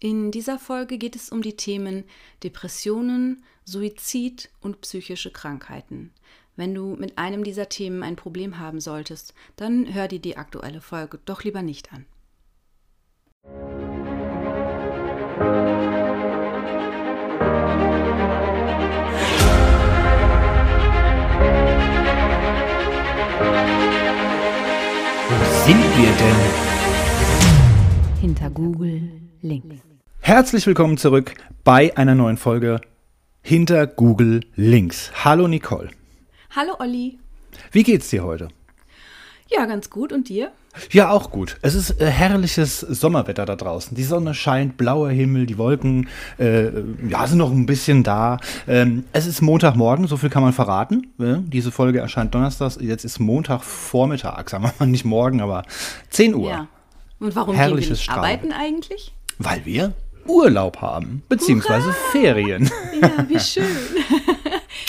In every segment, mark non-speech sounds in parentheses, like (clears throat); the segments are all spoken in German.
In dieser Folge geht es um die Themen Depressionen, Suizid und psychische Krankheiten. Wenn du mit einem dieser Themen ein Problem haben solltest, dann hör dir die aktuelle Folge doch lieber nicht an. Wo sind wir denn? Hinter Google links. Herzlich willkommen zurück bei einer neuen Folge Hinter Google Links. Hallo Nicole. Hallo Olli. Wie geht's dir heute? Ja, ganz gut. Und dir? Ja, auch gut. Es ist äh, herrliches Sommerwetter da draußen. Die Sonne scheint, blauer Himmel, die Wolken äh, ja, sind noch ein bisschen da. Ähm, es ist Montagmorgen, so viel kann man verraten. Äh, diese Folge erscheint donnerstags. Jetzt ist Montagvormittag, sagen wir mal nicht morgen, aber 10 Uhr. Ja. Und warum Herrliches gehen wir arbeiten eigentlich? Weil wir Urlaub haben, beziehungsweise Ferien. Ja, wie schön. (laughs)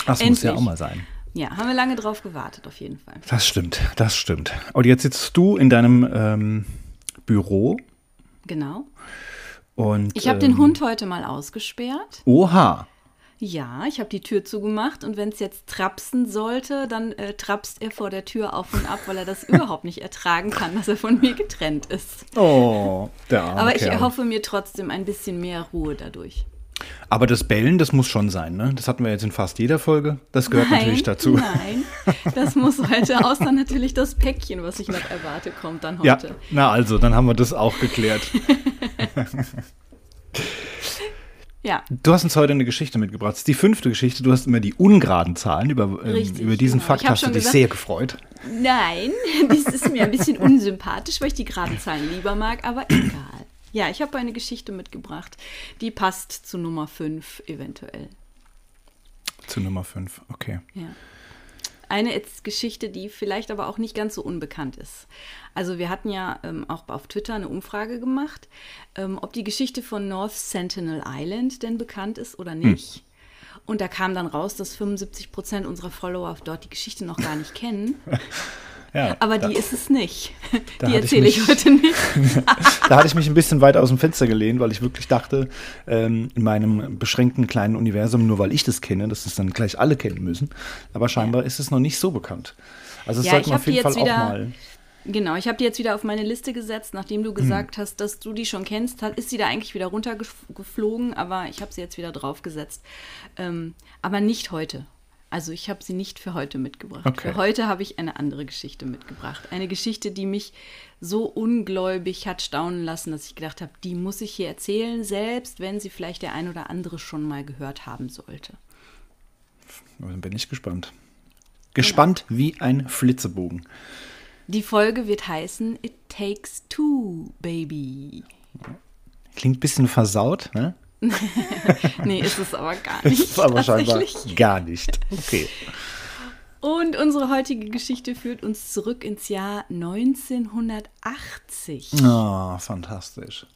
Das muss ja auch mal sein. ja, haben wir lange drauf gewartet, auf jeden Fall. Das stimmt, das stimmt. Und jetzt sitzt du in deinem ähm, Büro Genau. und. Ich habe ähm, den Hund heute mal ausgesperrt. Oha. Ja, ich habe die Tür zugemacht und wenn es jetzt trapsen sollte, dann äh, trapst er vor der Tür auf und ab, weil er das (laughs) überhaupt nicht ertragen kann, dass er von mir getrennt ist. Oh, der arme Aber ich Kerl. erhoffe mir trotzdem ein bisschen mehr Ruhe dadurch. Aber das Bellen, das muss schon sein, ne? Das hatten wir jetzt in fast jeder Folge. Das gehört natürlich dazu. Nein, das muss heute, (laughs) außer natürlich das Päckchen, was ich noch erwarte, kommt dann Ja, heute. na also, dann haben wir das auch geklärt. (laughs) Ja, Du hast uns heute eine Geschichte mitgebracht. Das ist die fünfte Geschichte. Du hast immer die ungeraden Zahlen. Über, ähm, Richtig, über diesen genau. Fakt hast du dich gesagt- sehr gefreut. nein, (laughs) das ist mir ein bisschen unsympathisch, weil ich die geraden Zahlen lieber mag, aber egal. Ja, ich habe eine Geschichte mitgebracht, die passt zu Nummer 5 eventuell. Zu Nummer fünf. Okay. Ja. Eine Geschichte, die vielleicht aber auch nicht ganz so unbekannt ist. Also wir hatten ja ähm, auch auf Twitter eine Umfrage gemacht, ähm, ob die Geschichte von North Sentinel Island denn bekannt ist oder nicht. Und da kam dann raus, dass 75 Prozent unserer Follower dort die Geschichte noch gar nicht kennen. (laughs) Ja, Aber da, die ist es nicht. (laughs) Die ich erzähle ich, mich- heute nicht. (laughs) da hatte ich mich ein bisschen weit aus dem Fenster gelehnt, weil ich wirklich dachte, ähm, in meinem beschränkten kleinen Universum, nur weil ich das kenne, dass das dann gleich alle kennen müssen. Aber scheinbar ist es noch nicht so bekannt. Also das Ja, sollte ich man auf jeden Fall jetzt auch wieder- mal. Genau, ich habe die jetzt wieder auf meine Liste gesetzt, nachdem du gesagt hast, dass du die schon kennst, ist sie da eigentlich wieder runtergeflogen, aber ich habe sie jetzt wieder draufgesetzt. Ähm, aber nicht heute. Also ich habe sie nicht für heute mitgebracht. Okay. Für heute habe ich eine andere Geschichte mitgebracht. Eine Geschichte, die mich so ungläubig hat staunen lassen, dass ich gedacht habe, die muss ich hier erzählen, selbst wenn sie vielleicht der ein oder andere schon mal gehört haben sollte. Dann bin ich gespannt. Gespannt wie ein Flitzebogen. Die Folge wird heißen It Takes Two, Baby. Klingt ein bisschen versaut, ne? (laughs) Nee, ist es aber gar nicht. ist aber scheinbar gar nicht. Okay. Und unsere heutige Geschichte führt uns zurück ins Jahr 1980. Oh, fantastisch.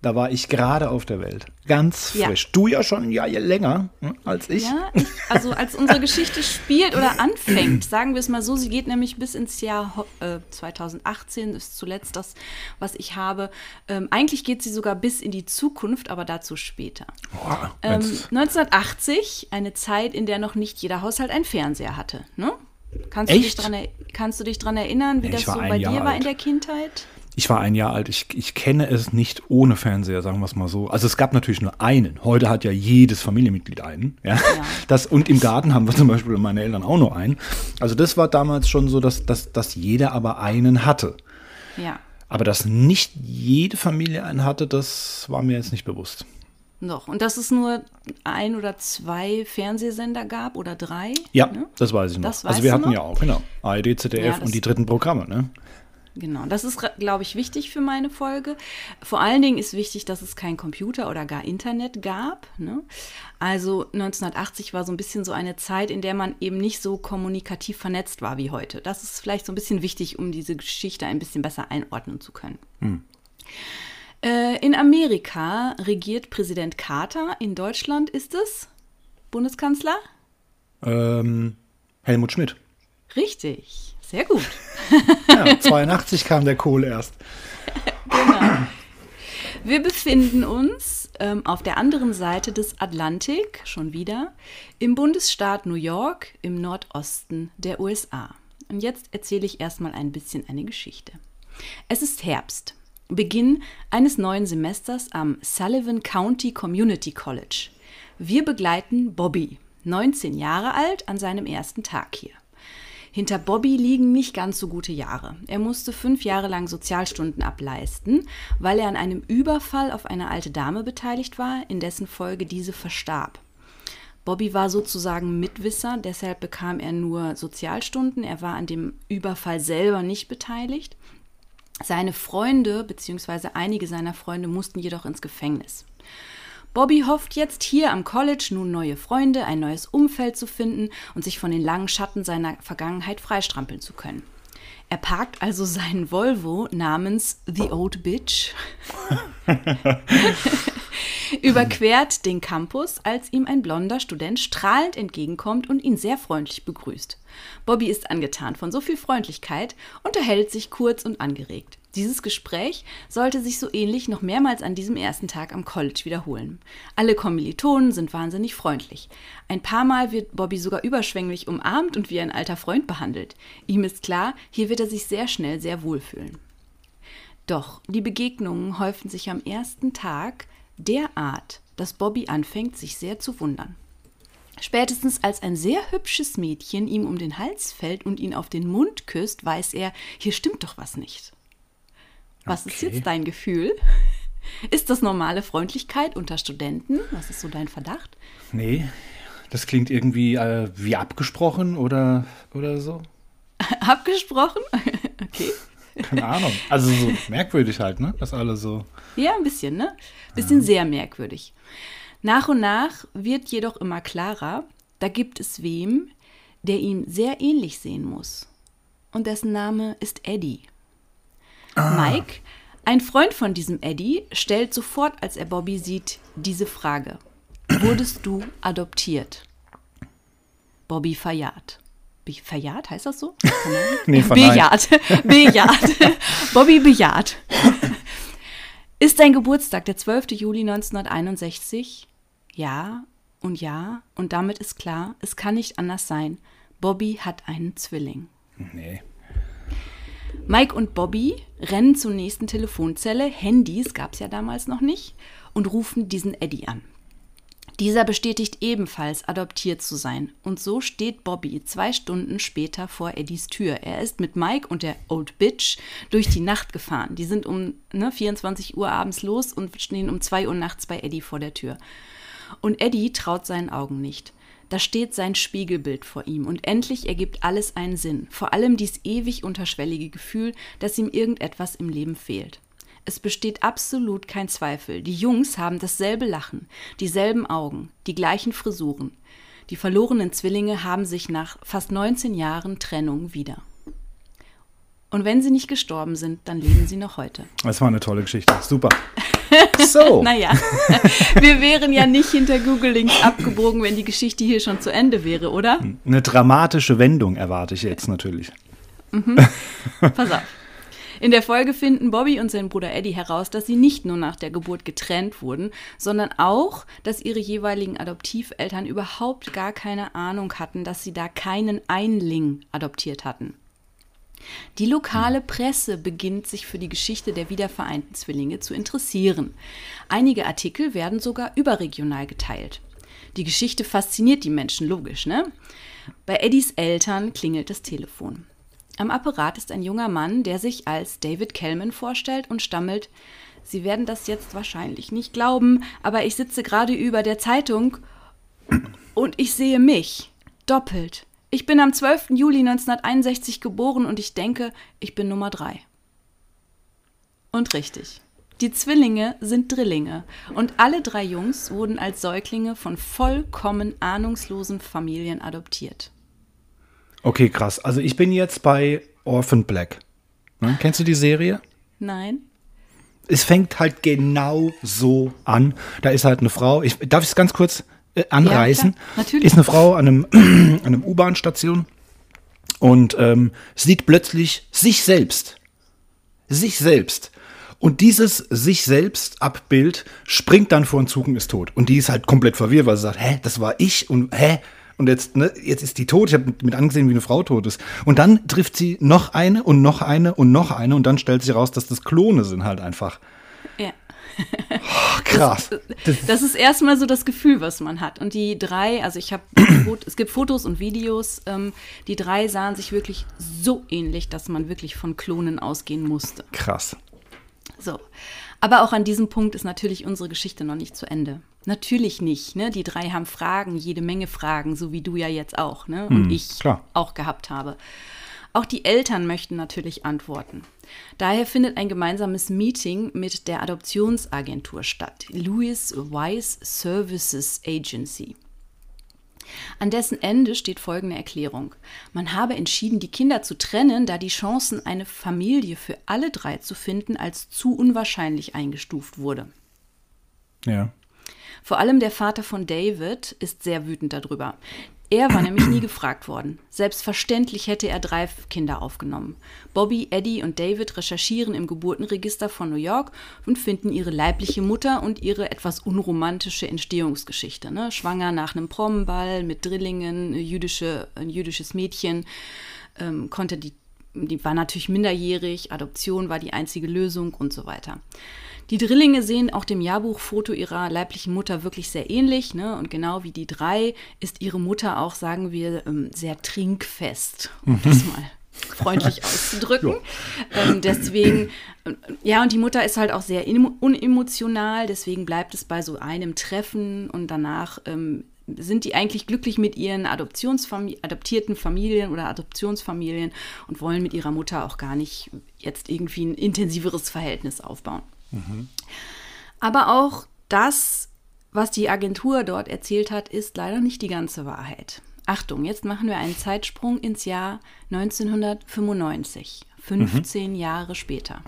Da war ich gerade auf der Welt. Ganz Ja. frisch. Du ja schon ein Jahr länger hm, als ich. Ja, ich, also als unsere Geschichte spielt oder anfängt, sagen wir es mal so, sie geht nämlich bis ins Jahr äh, 2018, ist zuletzt das, was ich habe. Ähm, eigentlich geht sie sogar bis in die Zukunft, aber dazu später. Boah, Ähm, jetzt- 1980, eine Zeit, in der noch nicht jeder Haushalt einen Fernseher hatte. Ne? Kannst, du dich Echt? dran, kannst du dich daran erinnern, wie Nee, das so bei dir war in alt. der Kindheit? Ich war ein Jahr alt. Ich, ich kenne es nicht ohne Fernseher, sagen wir es mal so. Also es gab natürlich nur einen. Heute hat ja jedes Familienmitglied einen. Ja? Das, und im Garten haben wir zum Beispiel meine Eltern auch nur einen. Also das war damals schon so, dass, dass, dass jeder aber einen hatte. Ja. Aber dass nicht jede Familie einen hatte, das war mir jetzt nicht bewusst. Noch. Und dass es nur ein oder zwei Fernsehsender gab oder drei? Ja, Ne? das weiß ich noch. Das also wir hatten noch? ja auch, genau. ARD, ZDF Ja, und die dritten Programme, ne? Genau. Das ist, glaube ich, wichtig für meine Folge. Vor allen Dingen ist wichtig, dass es kein Computer oder gar Internet gab. Ne? Also 1980 war so ein bisschen so eine Zeit, in der man eben nicht so kommunikativ vernetzt war wie heute. Das ist vielleicht so ein bisschen wichtig, um diese Geschichte ein bisschen besser einordnen zu können. Äh, in Amerika regiert Präsident Carter. In Deutschland ist es Bundeskanzler? Ähm, Helmut Schmidt. Richtig. Sehr gut. (laughs) Ja, 82 kam der Kohl erst. Wir befinden uns ähm, auf der anderen Seite des Atlantik, schon wieder, im Bundesstaat New York im Nordosten der USA. Und jetzt erzähle ich erstmal ein bisschen eine Geschichte. Es ist Herbst, Beginn eines neuen Semesters am Sullivan County Community College. Wir begleiten Bobby, 19 Jahre alt, an seinem ersten Tag hier. Hinter Bobby liegen nicht ganz so gute Jahre. Er musste fünf Jahre lang Sozialstunden ableisten, weil er an einem Überfall auf eine alte Dame beteiligt war, in dessen Folge diese verstarb. Bobby war sozusagen Mitwisser, deshalb bekam er nur Sozialstunden. Er war an dem Überfall selber nicht beteiligt. Seine Freunde bzw. einige seiner Freunde mussten jedoch ins Gefängnis. Bobby hofft jetzt hier am College nun neue Freunde, ein neues Umfeld zu finden und sich von den langen Schatten seiner Vergangenheit freistrampeln zu können. Er parkt also seinen Volvo namens The Old Bitch, (laughs) überquert den Campus, als ihm ein blonder Student strahlend entgegenkommt und ihn sehr freundlich begrüßt. Bobby ist angetan von so viel Freundlichkeit, unterhält sich kurz und angeregt. Dieses Gespräch sollte sich so ähnlich noch mehrmals an diesem ersten Tag am College wiederholen. Alle Kommilitonen sind wahnsinnig freundlich. Ein paar Mal wird Bobby sogar überschwänglich umarmt und wie ein alter Freund behandelt. Ihm ist klar, hier wird er sich sehr schnell sehr wohlfühlen. Doch die Begegnungen häufen sich am ersten Tag derart, dass Bobby anfängt, sich sehr zu wundern. Spätestens als ein sehr hübsches Mädchen ihm um den Hals fällt und ihn auf den Mund küsst, weiß er, hier stimmt doch was nicht. Was okay. ist jetzt dein Gefühl? (laughs) Ist das normale Freundlichkeit unter Studenten? Was ist so dein Verdacht? Nee, das klingt irgendwie äh, wie abgesprochen oder, oder so. (laughs) abgesprochen? (laughs) okay. Keine Ahnung. Also so merkwürdig halt, ne? Das alle so. Ja, ein bisschen, ne? Bisschen ja. sehr merkwürdig. Nach und nach wird jedoch immer klarer, da gibt es wem, der ihm sehr ähnlich sehen muss. Und dessen Name ist Eddie. Ah. Mike, ein Freund von diesem Eddie, stellt sofort, als er Bobby sieht, diese Frage. (clears throat) Wurdest du adoptiert? Bobby verjagt. Verjagt, heißt das so? (laughs) nee, bejaht. (laughs) bejaht. (laughs) Bobby bejaht. Ist dein Geburtstag der 12. Juli 1961? Ja und ja. Und damit ist klar, es kann nicht anders sein. Bobby hat einen Zwilling. Nee. Mike und Bobby rennen zur nächsten Telefonzelle, Handys gab es ja damals noch nicht, und rufen diesen Eddie an. Dieser bestätigt ebenfalls, adoptiert zu sein. Und so steht Bobby zwei Stunden später vor Eddies Tür. Er ist mit Mike und der Old Bitch durch die Nacht gefahren. Die sind um ne, 24 Uhr abends los und stehen um 2 Uhr nachts bei Eddie vor der Tür. Und Eddie traut seinen Augen nicht. Da steht sein Spiegelbild vor ihm und endlich ergibt alles einen Sinn, vor allem dies ewig unterschwellige Gefühl, dass ihm irgendetwas im Leben fehlt. Es besteht absolut kein Zweifel, die Jungs haben dasselbe Lachen, dieselben Augen, die gleichen Frisuren. Die verlorenen Zwillinge haben sich nach fast 19 Jahren Trennung wieder. Und wenn sie nicht gestorben sind, dann leben sie noch heute. Das war eine tolle Geschichte. Super. (laughs) So. (laughs) naja, (laughs) wir wären ja nicht hinter Google Links abgebogen, wenn die Geschichte hier schon zu Ende wäre, oder? Eine dramatische Wendung erwarte ich jetzt natürlich. Mhm. Pass auf. In der Folge finden Bobby und sein Bruder Eddie heraus, dass sie nicht nur nach der Geburt getrennt wurden, sondern auch, dass ihre jeweiligen Adoptiveltern überhaupt gar keine Ahnung hatten, dass sie da keinen Einling adoptiert hatten. Die lokale Presse beginnt sich für die Geschichte der wiedervereinten Zwillinge zu interessieren. Einige Artikel werden sogar überregional geteilt. Die Geschichte fasziniert die Menschen, logisch, ne? Bei Eddies Eltern klingelt das Telefon. Am Apparat ist ein junger Mann, der sich als David Kellman vorstellt und stammelt: Sie werden das jetzt wahrscheinlich nicht glauben, aber ich sitze gerade über der Zeitung und ich sehe mich. Doppelt. Ich bin am 12. Juli 1961 geboren und ich denke, ich bin Nummer drei. Und richtig. Die Zwillinge sind Drillinge und alle drei Jungs wurden als Säuglinge von vollkommen ahnungslosen Familien adoptiert. Okay, krass. Also ich bin jetzt bei Orphan Black. Ne? Kennst du die Serie? Nein. Es fängt halt genau so an. Da ist halt eine Frau. Ich, darf ich es ganz kurz äh, anreißen. Ja, natürlich. Ist eine Frau an einem, (clears throat) an einem U-Bahn-Station und ähm, sieht plötzlich sich selbst. Sich selbst. Und dieses sich selbst Abbild springt dann vor den Zug und ist tot. Und die ist halt komplett verwirrt, weil sie sagt, hä, das war ich und hä? Und jetzt, ne, jetzt ist die tot. Ich habe mit angesehen, wie eine Frau tot ist. Und dann trifft sie noch eine und noch eine und noch eine und dann stellt sich heraus, dass das Klone sind halt einfach. Ja. Oh, krass. Das, das ist erstmal so das Gefühl, was man hat. Und die drei, also ich habe, (clears throat) es gibt Fotos und Videos, ähm, die drei sahen sich wirklich so ähnlich, dass man wirklich von Klonen ausgehen musste. Krass. So. Aber auch an diesem Punkt ist natürlich unsere Geschichte noch nicht zu Ende. Natürlich nicht. Ne? Die drei haben Fragen, jede Menge Fragen, so wie du ja jetzt auch ne? und Hm, ich klar. auch gehabt habe. Auch die Eltern möchten natürlich antworten. Daher findet ein gemeinsames Meeting mit der Adoptionsagentur statt, Louis Wise Services Agency. An dessen Ende steht folgende Erklärung. Man habe entschieden, die Kinder zu trennen, da die Chancen, eine Familie für alle drei zu finden, als zu unwahrscheinlich eingestuft wurde. Ja. Vor allem der Vater von David ist sehr wütend darüber. Er war nämlich nie gefragt worden. Selbstverständlich hätte er drei Kinder aufgenommen. Bobby, Eddie und David recherchieren im Geburtenregister von New York und finden ihre leibliche Mutter und ihre etwas unromantische Entstehungsgeschichte. Ne? Schwanger nach einem Promenball mit Drillingen, eine jüdische, ein jüdisches Mädchen, ähm, konnte die, die war natürlich minderjährig, Adoption war die einzige Lösung und so weiter. Die Drillinge sehen auch dem Jahrbuchfoto ihrer leiblichen Mutter wirklich sehr ähnlich. Ne? Und genau wie die drei ist ihre Mutter auch, sagen wir, ähm, sehr trinkfest, um das mal freundlich (laughs) auszudrücken. Ähm, deswegen, ja, und die Mutter ist halt auch sehr emo- unemotional, deswegen bleibt es bei so einem Treffen und danach ähm, sind die eigentlich glücklich mit ihren Adoptionsfamili adoptierten Familien oder Adoptionsfamilien und wollen mit ihrer Mutter auch gar nicht jetzt irgendwie ein intensiveres Verhältnis aufbauen. Aber auch das, was die Agentur dort erzählt hat, ist leider nicht die ganze Wahrheit. Achtung, jetzt machen wir einen Zeitsprung ins Jahr 1995, 15 Jahre später.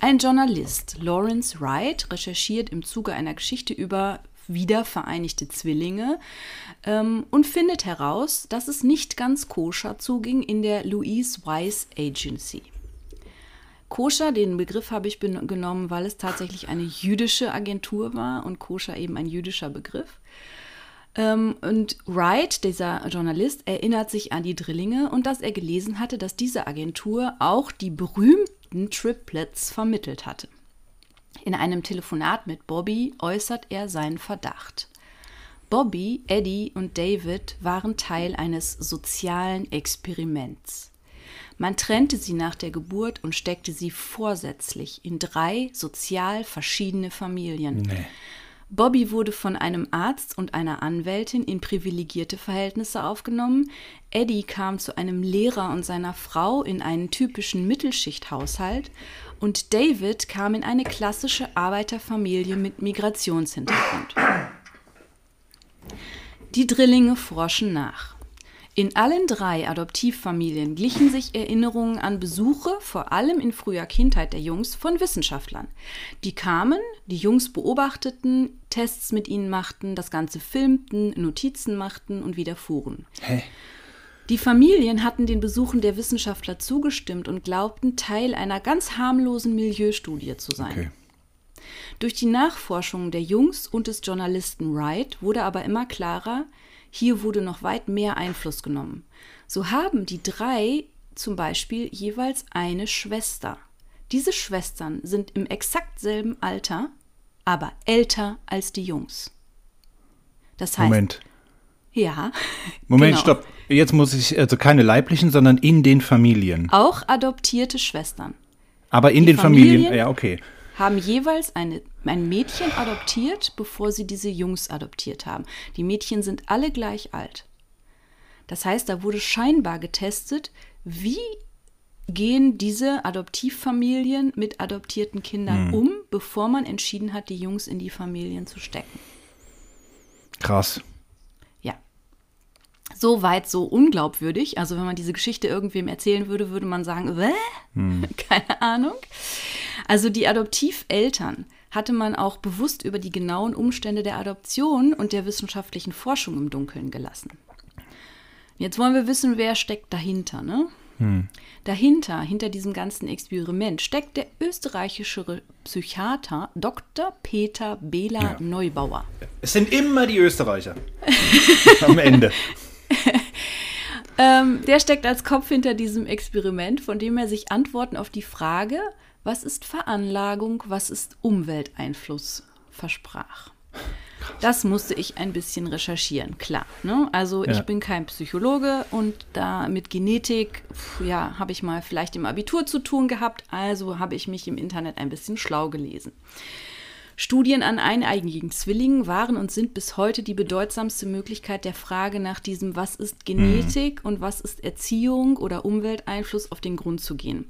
Ein Journalist, Lawrence Wright, recherchiert im Zuge einer Geschichte über wiedervereinigte Zwillinge ähm, und findet heraus, dass es nicht ganz koscher zuging in der Louise Wise Agency. Koscher, den Begriff habe ich genommen, weil es tatsächlich eine jüdische Agentur war und Koscher eben ein jüdischer Begriff. Ähm, und Wright, dieser Journalist, erinnert sich an die Drillinge und dass er gelesen hatte, dass diese Agentur auch die berühmten Triplets vermittelt hatte. In einem Telefonat mit Bobby äußert er seinen Verdacht. Bobby, Eddie und David waren Teil eines sozialen Experiments. Man trennte sie nach der Geburt und steckte sie vorsätzlich in drei sozial verschiedene Familien. Nee. Bobby wurde von einem Arzt und einer Anwältin in privilegierte Verhältnisse aufgenommen. Eddie kam zu einem Lehrer und seiner Frau in einen typischen Mittelschichthaushalt. Und David kam in eine klassische Arbeiterfamilie mit Migrationshintergrund. Die Drillinge forschen nach. In allen drei Adoptivfamilien glichen sich Erinnerungen an Besuche, vor allem in früher Kindheit der Jungs, von Wissenschaftlern. Die kamen, die Jungs beobachteten, Tests mit ihnen machten, das Ganze filmten, Notizen machten und wieder fuhren. Hä? Die Familien hatten den Besuchen der Wissenschaftler zugestimmt und glaubten, Teil einer ganz harmlosen Milieustudie zu sein. Okay. Durch die Nachforschungen der Jungs und des Journalisten Wright wurde aber immer klarer, hier wurde noch weit mehr Einfluss genommen. So haben die drei zum Beispiel jeweils eine Schwester. Diese Schwestern sind im exakt selben Alter, aber älter als die Jungs. Das heißt, Moment. ja. (laughs) Moment, genau. stopp. Jetzt muss ich, also keine leiblichen, sondern in den Familien. Auch adoptierte Schwestern Aber in Die den Familien, Familien- ja, okay. Haben jeweils eine, ein Mädchen adoptiert, bevor sie diese Jungs adoptiert haben. Die Mädchen sind alle gleich alt. Das heißt, da wurde scheinbar getestet, wie gehen diese Adoptivfamilien mit adoptierten Kindern um, bevor man entschieden hat, die Jungs in die Familien zu stecken. Krass. Ja. So weit, so unglaubwürdig. Also wenn man diese Geschichte irgendwem erzählen würde, würde man sagen, Wäh? (laughs) keine Ahnung. Also die Adoptiveltern hatte man auch bewusst über die genauen Umstände der Adoption und der wissenschaftlichen Forschung im Dunkeln gelassen. Jetzt wollen wir wissen, wer steckt dahinter, ne? Hm. Dahinter, hinter diesem ganzen Experiment, steckt der österreichische Psychiater Dr. Peter Bela ja. Neubauer. Es sind immer die Österreicher (laughs) am Ende. (laughs) ähm, der steckt als Kopf hinter diesem Experiment, von dem er sich Antworten auf die Frage, was ist Veranlagung, was ist Umwelteinfluss, versprach. Das musste ich ein bisschen recherchieren, klar. Ne? Also ja. ich bin kein Psychologe und da mit Genetik, ja, habe ich mal vielleicht im Abitur zu tun gehabt, also habe ich mich im Internet ein bisschen schlau gelesen. Studien an eineigigen Zwillingen waren und sind bis heute die bedeutsamste Möglichkeit der Frage nach diesem, was ist Genetik mhm. und was ist Erziehung oder Umwelteinfluss auf den Grund zu gehen.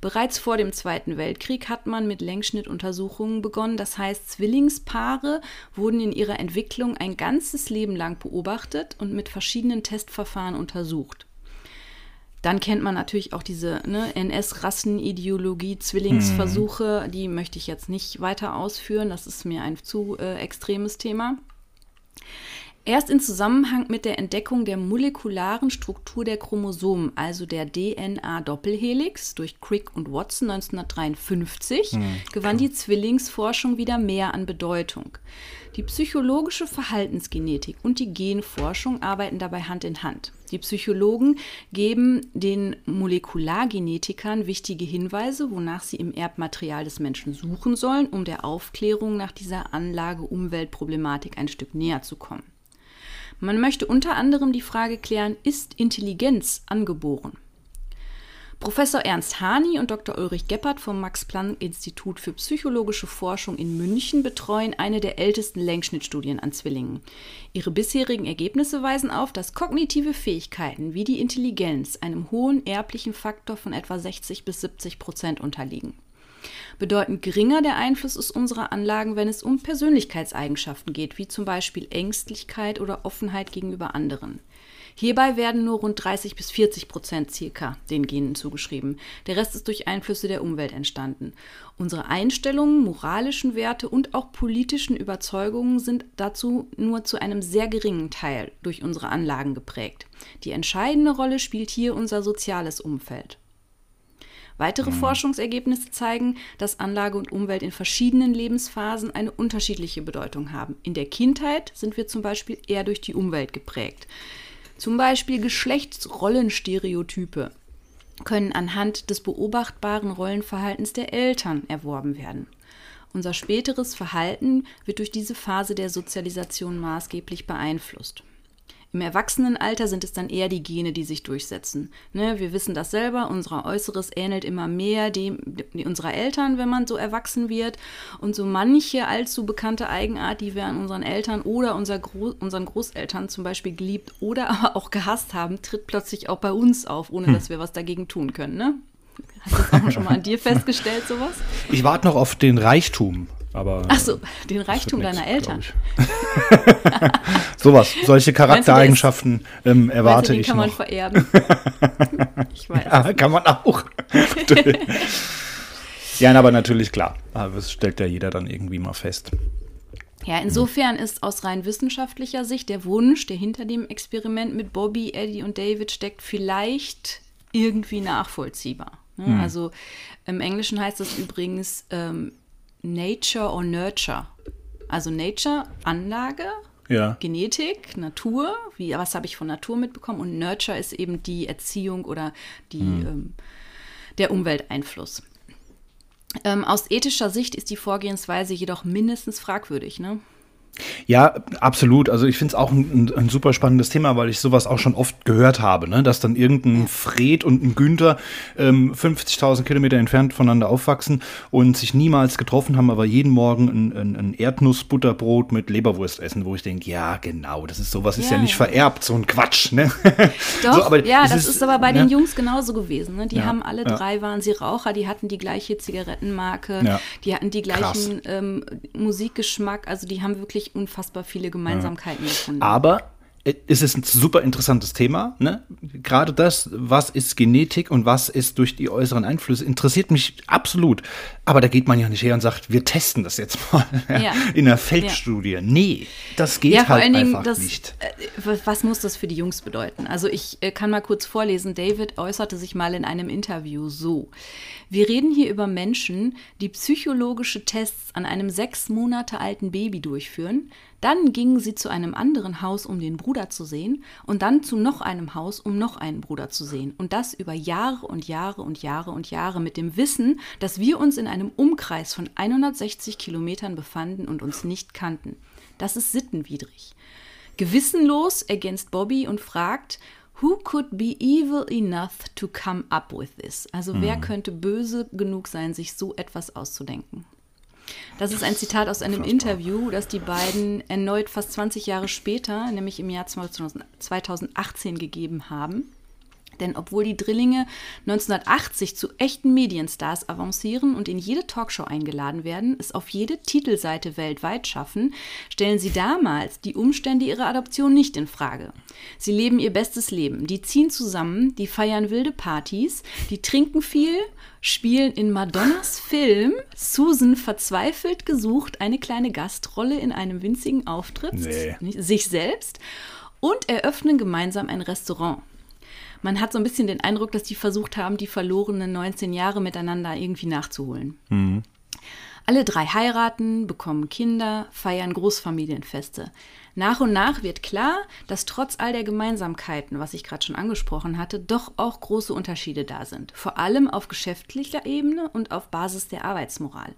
Bereits vor dem Zweiten Weltkrieg hat man mit Längsschnittuntersuchungen begonnen. Das heißt, Zwillingspaare wurden in ihrer Entwicklung ein ganzes Leben lang beobachtet und mit verschiedenen Testverfahren untersucht. Dann kennt man natürlich auch diese ne, NS-Rassenideologie, Zwillingsversuche, mhm. die möchte ich jetzt nicht weiter ausführen, das ist mir ein zu äh, extremes Thema. Erst in Zusammenhang mit der Entdeckung der molekularen Struktur der Chromosomen, also der DNA-Doppelhelix durch Crick und Watson 1953, hm, gewann die Zwillingsforschung wieder mehr an Bedeutung. Die psychologische Verhaltensgenetik und die Genforschung arbeiten dabei Hand in Hand. Die Psychologen geben den Molekulargenetikern wichtige Hinweise, wonach sie im Erbmaterial des Menschen suchen sollen, um der Aufklärung nach dieser Anlage-Umweltproblematik ein Stück näher zu kommen. Man möchte unter anderem die Frage klären, ist Intelligenz angeboren? Professor Ernst Hani und Dr. Ulrich Geppert vom Max-Planck-Institut für psychologische Forschung in München betreuen eine der ältesten Längsschnittstudien an Zwillingen. Ihre bisherigen Ergebnisse weisen auf, dass kognitive Fähigkeiten wie die Intelligenz einem hohen erblichen Faktor von etwa 60 bis 70 Prozent unterliegen. Bedeutend geringer der Einfluss ist unserer Anlagen, wenn es um Persönlichkeitseigenschaften geht, wie zum Beispiel Ängstlichkeit oder Offenheit gegenüber anderen. Hierbei werden nur rund 30 bis 40 Prozent circa den Genen zugeschrieben. Der Rest ist durch Einflüsse der Umwelt entstanden. Unsere Einstellungen, moralischen Werte und auch politischen Überzeugungen sind dazu nur zu einem sehr geringen Teil durch unsere Anlagen geprägt. Die entscheidende Rolle spielt hier unser soziales Umfeld. Weitere mhm. Forschungsergebnisse zeigen, dass Anlage und Umwelt in verschiedenen Lebensphasen eine unterschiedliche Bedeutung haben. In der Kindheit sind wir zum Beispiel eher durch die Umwelt geprägt. Zum Beispiel Geschlechtsrollenstereotype können anhand des beobachtbaren Rollenverhaltens der Eltern erworben werden. Unser späteres Verhalten wird durch diese Phase der Sozialisation maßgeblich beeinflusst. Im Erwachsenenalter sind es dann eher die Gene, die sich durchsetzen. Ne, wir wissen das selber, unser Äußeres ähnelt immer mehr dem, dem unserer Eltern, wenn man so erwachsen wird. Und so manche allzu bekannte Eigenart, die wir an unseren Eltern oder unser Gro unseren Großeltern zum Beispiel geliebt oder aber auch gehasst haben, tritt plötzlich auch bei uns auf, ohne hm. dass wir was dagegen tun können. Ne? Hast du das auch schon mal an (laughs) dir festgestellt, sowas? Ich warte noch auf den Reichtum. Aber Ach so, den Reichtum deiner nix, Eltern. (laughs) Sowas, solche Charaktereigenschaften ähm, erwarte du, ich kann noch. man vererben. (laughs) ich weiß. Ja, kann man auch. (laughs) ja, aber natürlich klar. Aber das stellt ja jeder dann irgendwie mal fest. Ja, insofern ist aus rein wissenschaftlicher Sicht der Wunsch, der hinter dem Experiment mit Bobby, Eddie und David steckt, vielleicht irgendwie nachvollziehbar. Ne? Hm. Also im Englischen heißt das übrigens ähm, Nature or Nurture. Also Nature, Anlage, ja. Genetik, Natur, wie, was habe ich von Natur mitbekommen und Nurture ist eben die Erziehung oder die, mhm. ähm, der Umwelteinfluss. Ähm, aus ethischer Sicht ist die Vorgehensweise jedoch mindestens fragwürdig. Ne? Ja, absolut. Also ich finde es auch ein, ein, super spannendes Thema, weil ich sowas auch schon oft gehört habe, ne? dass dann irgendein Fred und ein Günther ähm, 50.000 Kilometer entfernt voneinander aufwachsen und sich niemals getroffen haben, aber jeden Morgen ein, ein, ein Erdnussbutterbrot mit Leberwurst essen, wo ich denke, ja genau, das ist sowas, ist ja, ja nicht ja. vererbt, so ein Quatsch. Ne? (laughs) Doch, so, ja, das ist, ist, aber bei ne? den Jungs genauso gewesen. Ne? Die ja, haben alle drei, waren sie Raucher, die hatten die gleiche Zigarettenmarke, die hatten die gleichen ähm, Musikgeschmack, also die haben wirklich wirklich unfassbar viele Gemeinsamkeiten ja. gefunden. Aber es ist ein super interessantes Thema. Ne? Gerade das, was ist Genetik und was ist durch die äußeren Einflüsse, interessiert mich absolut. Aber da geht man ja nicht her und sagt, wir testen das jetzt mal (laughs) ja. in einer Feldstudie. Ja. Nee, das geht ja, halt einfach das, nicht. Äh, was muss das für die Jungs bedeuten? Also ich äh, kann mal kurz vorlesen. David äußerte sich mal in einem Interview so. Wir reden hier über Menschen, die psychologische Tests an einem sechs Monate alten Baby durchführen, dann gingen sie zu einem anderen Haus, um den Bruder zu sehen, und dann zu noch einem Haus, um noch einen Bruder zu sehen. Und das über Jahre und Jahre und Jahre und Jahre mit dem Wissen, dass wir uns in einem Umkreis von 160 Kilometern befanden und uns nicht kannten. Das ist sittenwidrig. Gewissenlos ergänzt Bobby und fragt, Who could be evil enough to come up with this? Also wer könnte böse genug sein, sich so etwas auszudenken? Das ist ein Zitat aus einem Interview, das die beiden erneut fast 20 Jahre später, nämlich im Jahr 2018 gegeben haben. Denn obwohl die Drillinge 1980 zu echten Medienstars avancieren und in jede Talkshow eingeladen werden, es auf jede Titelseite weltweit schaffen, stellen sie damals die Umstände ihrer Adoption nicht in Frage. Sie leben ihr bestes Leben, die ziehen zusammen, die feiern wilde Partys, die trinken viel, spielen in Madonnas Film Susan verzweifelt gesucht eine kleine Gastrolle in einem winzigen Auftritt, nee. sich selbst und eröffnen gemeinsam ein Restaurant man hat so ein bisschen den Eindruck, dass die versucht haben, die verlorenen 19 Jahre miteinander irgendwie nachzuholen. Mhm. Alle drei heiraten, bekommen Kinder, feiern Großfamilienfeste. Nach und nach wird klar, dass trotz all der Gemeinsamkeiten, was ich gerade schon angesprochen hatte, doch auch große Unterschiede da sind. Vor allem auf geschäftlicher Ebene und auf Basis der Arbeitsmoral.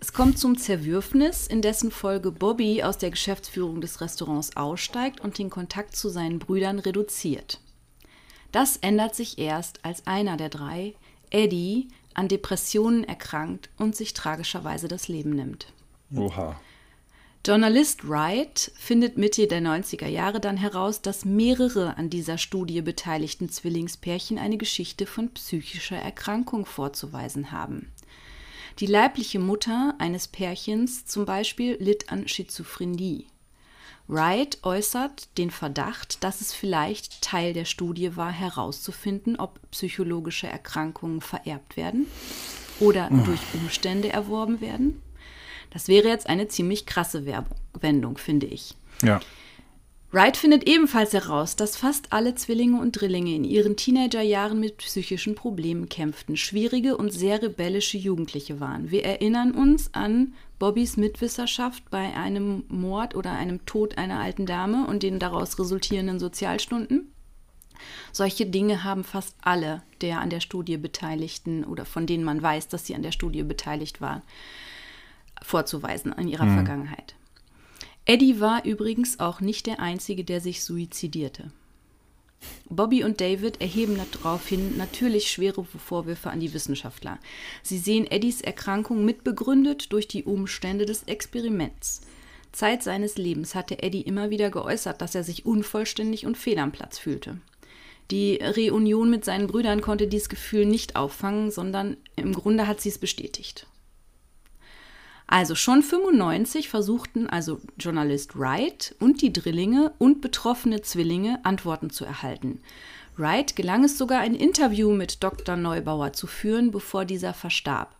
Es kommt zum Zerwürfnis, in dessen Folge Bobby aus der Geschäftsführung des Restaurants aussteigt und den Kontakt zu seinen Brüdern reduziert. Das ändert sich erst, als einer der drei, Eddie, an Depressionen erkrankt und sich tragischerweise das Leben nimmt. Oha. Journalist Wright findet Mitte der 90er Jahre dann heraus, dass mehrere an dieser Studie beteiligten Zwillingspärchen eine Geschichte von psychischer Erkrankung vorzuweisen haben. Die leibliche Mutter eines Pärchens zum Beispiel litt an Schizophrenie. Wright äußert den Verdacht, dass es vielleicht Teil der Studie war, herauszufinden, ob psychologische Erkrankungen vererbt werden oder oh. durch Umstände erworben werden. Das wäre jetzt eine ziemlich krasse Wendung, finde ich. Ja. Wright findet ebenfalls heraus, dass fast alle Zwillinge und Drillinge in ihren Teenagerjahren mit psychischen Problemen kämpften, schwierige und sehr rebellische Jugendliche waren. Wir erinnern uns an Bobbys Mitwisserschaft bei einem Mord oder einem Tod einer alten Dame und den daraus resultierenden Sozialstunden. Solche Dinge haben fast alle der an der Studie Beteiligten oder von denen man weiß, dass sie an der Studie beteiligt waren, vorzuweisen in ihrer mhm. Vergangenheit. Eddie war übrigens auch nicht der Einzige, der sich suizidierte. Bobby und David erheben daraufhin natürlich schwere Vorwürfe an die Wissenschaftler. Sie sehen Eddies Erkrankung mitbegründet durch die Umstände des Experiments. Zeit seines Lebens hatte Eddie immer wieder geäußert, dass er sich unvollständig und fehl am Platz fühlte. Die Reunion mit seinen Brüdern konnte dieses Gefühl nicht auffangen, sondern im Grunde hat sie es bestätigt. Also schon 95 versuchten also Journalist Wright und die Drillinge und betroffene Zwillinge Antworten zu erhalten. Wright gelang es sogar, ein Interview mit Dr. Neubauer zu führen, bevor dieser verstarb.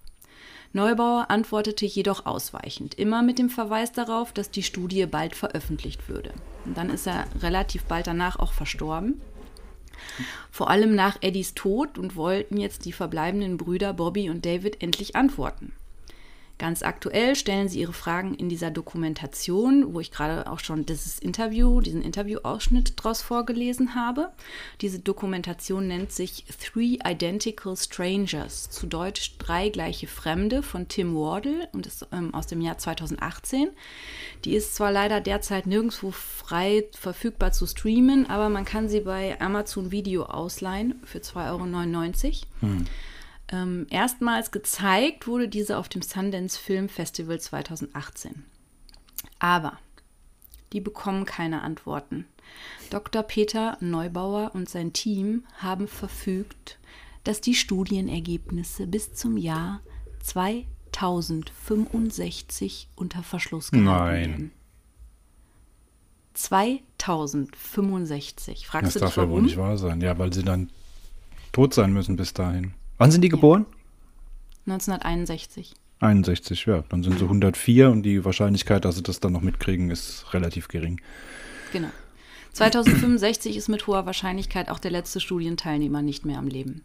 Neubauer antwortete jedoch ausweichend, immer mit dem Verweis darauf, dass die Studie bald veröffentlicht würde. Und dann ist er relativ bald danach auch verstorben. Vor allem nach Eddies Tod und wollten jetzt die verbleibenden Brüder Bobby und David endlich antworten. Ganz aktuell stellen sie ihre Fragen in dieser Dokumentation, wo ich gerade auch schon dieses Interview, diesen Interviewausschnitt daraus vorgelesen habe. Diese Dokumentation nennt sich Three Identical Strangers, zu Deutsch drei gleiche Fremde von Tim Wardle und ist ähm, aus dem Jahr 2018. Die ist zwar leider derzeit nirgendwo frei verfügbar zu streamen, aber man kann sie bei Amazon Video ausleihen für 2,99 Euro. Hm. Ähm, erstmals gezeigt wurde diese auf dem Sundance Film Festival 2018. Aber die bekommen keine Antworten. Dr. Peter Neubauer und sein Team haben verfügt, dass die Studienergebnisse bis zum Jahr 2065 unter Verschluss gehalten Nein. werden. 2065. Fragst Das du darf ja wohl nicht wahr sein. Ja, weil sie dann tot sein müssen bis dahin. Wann sind die geboren? 1961. 61, ja. Dann sind sie 104 und die Wahrscheinlichkeit, dass sie das dann noch mitkriegen, ist relativ gering. Genau. 2065 ist mit hoher Wahrscheinlichkeit auch der letzte Studienteilnehmer nicht mehr am Leben.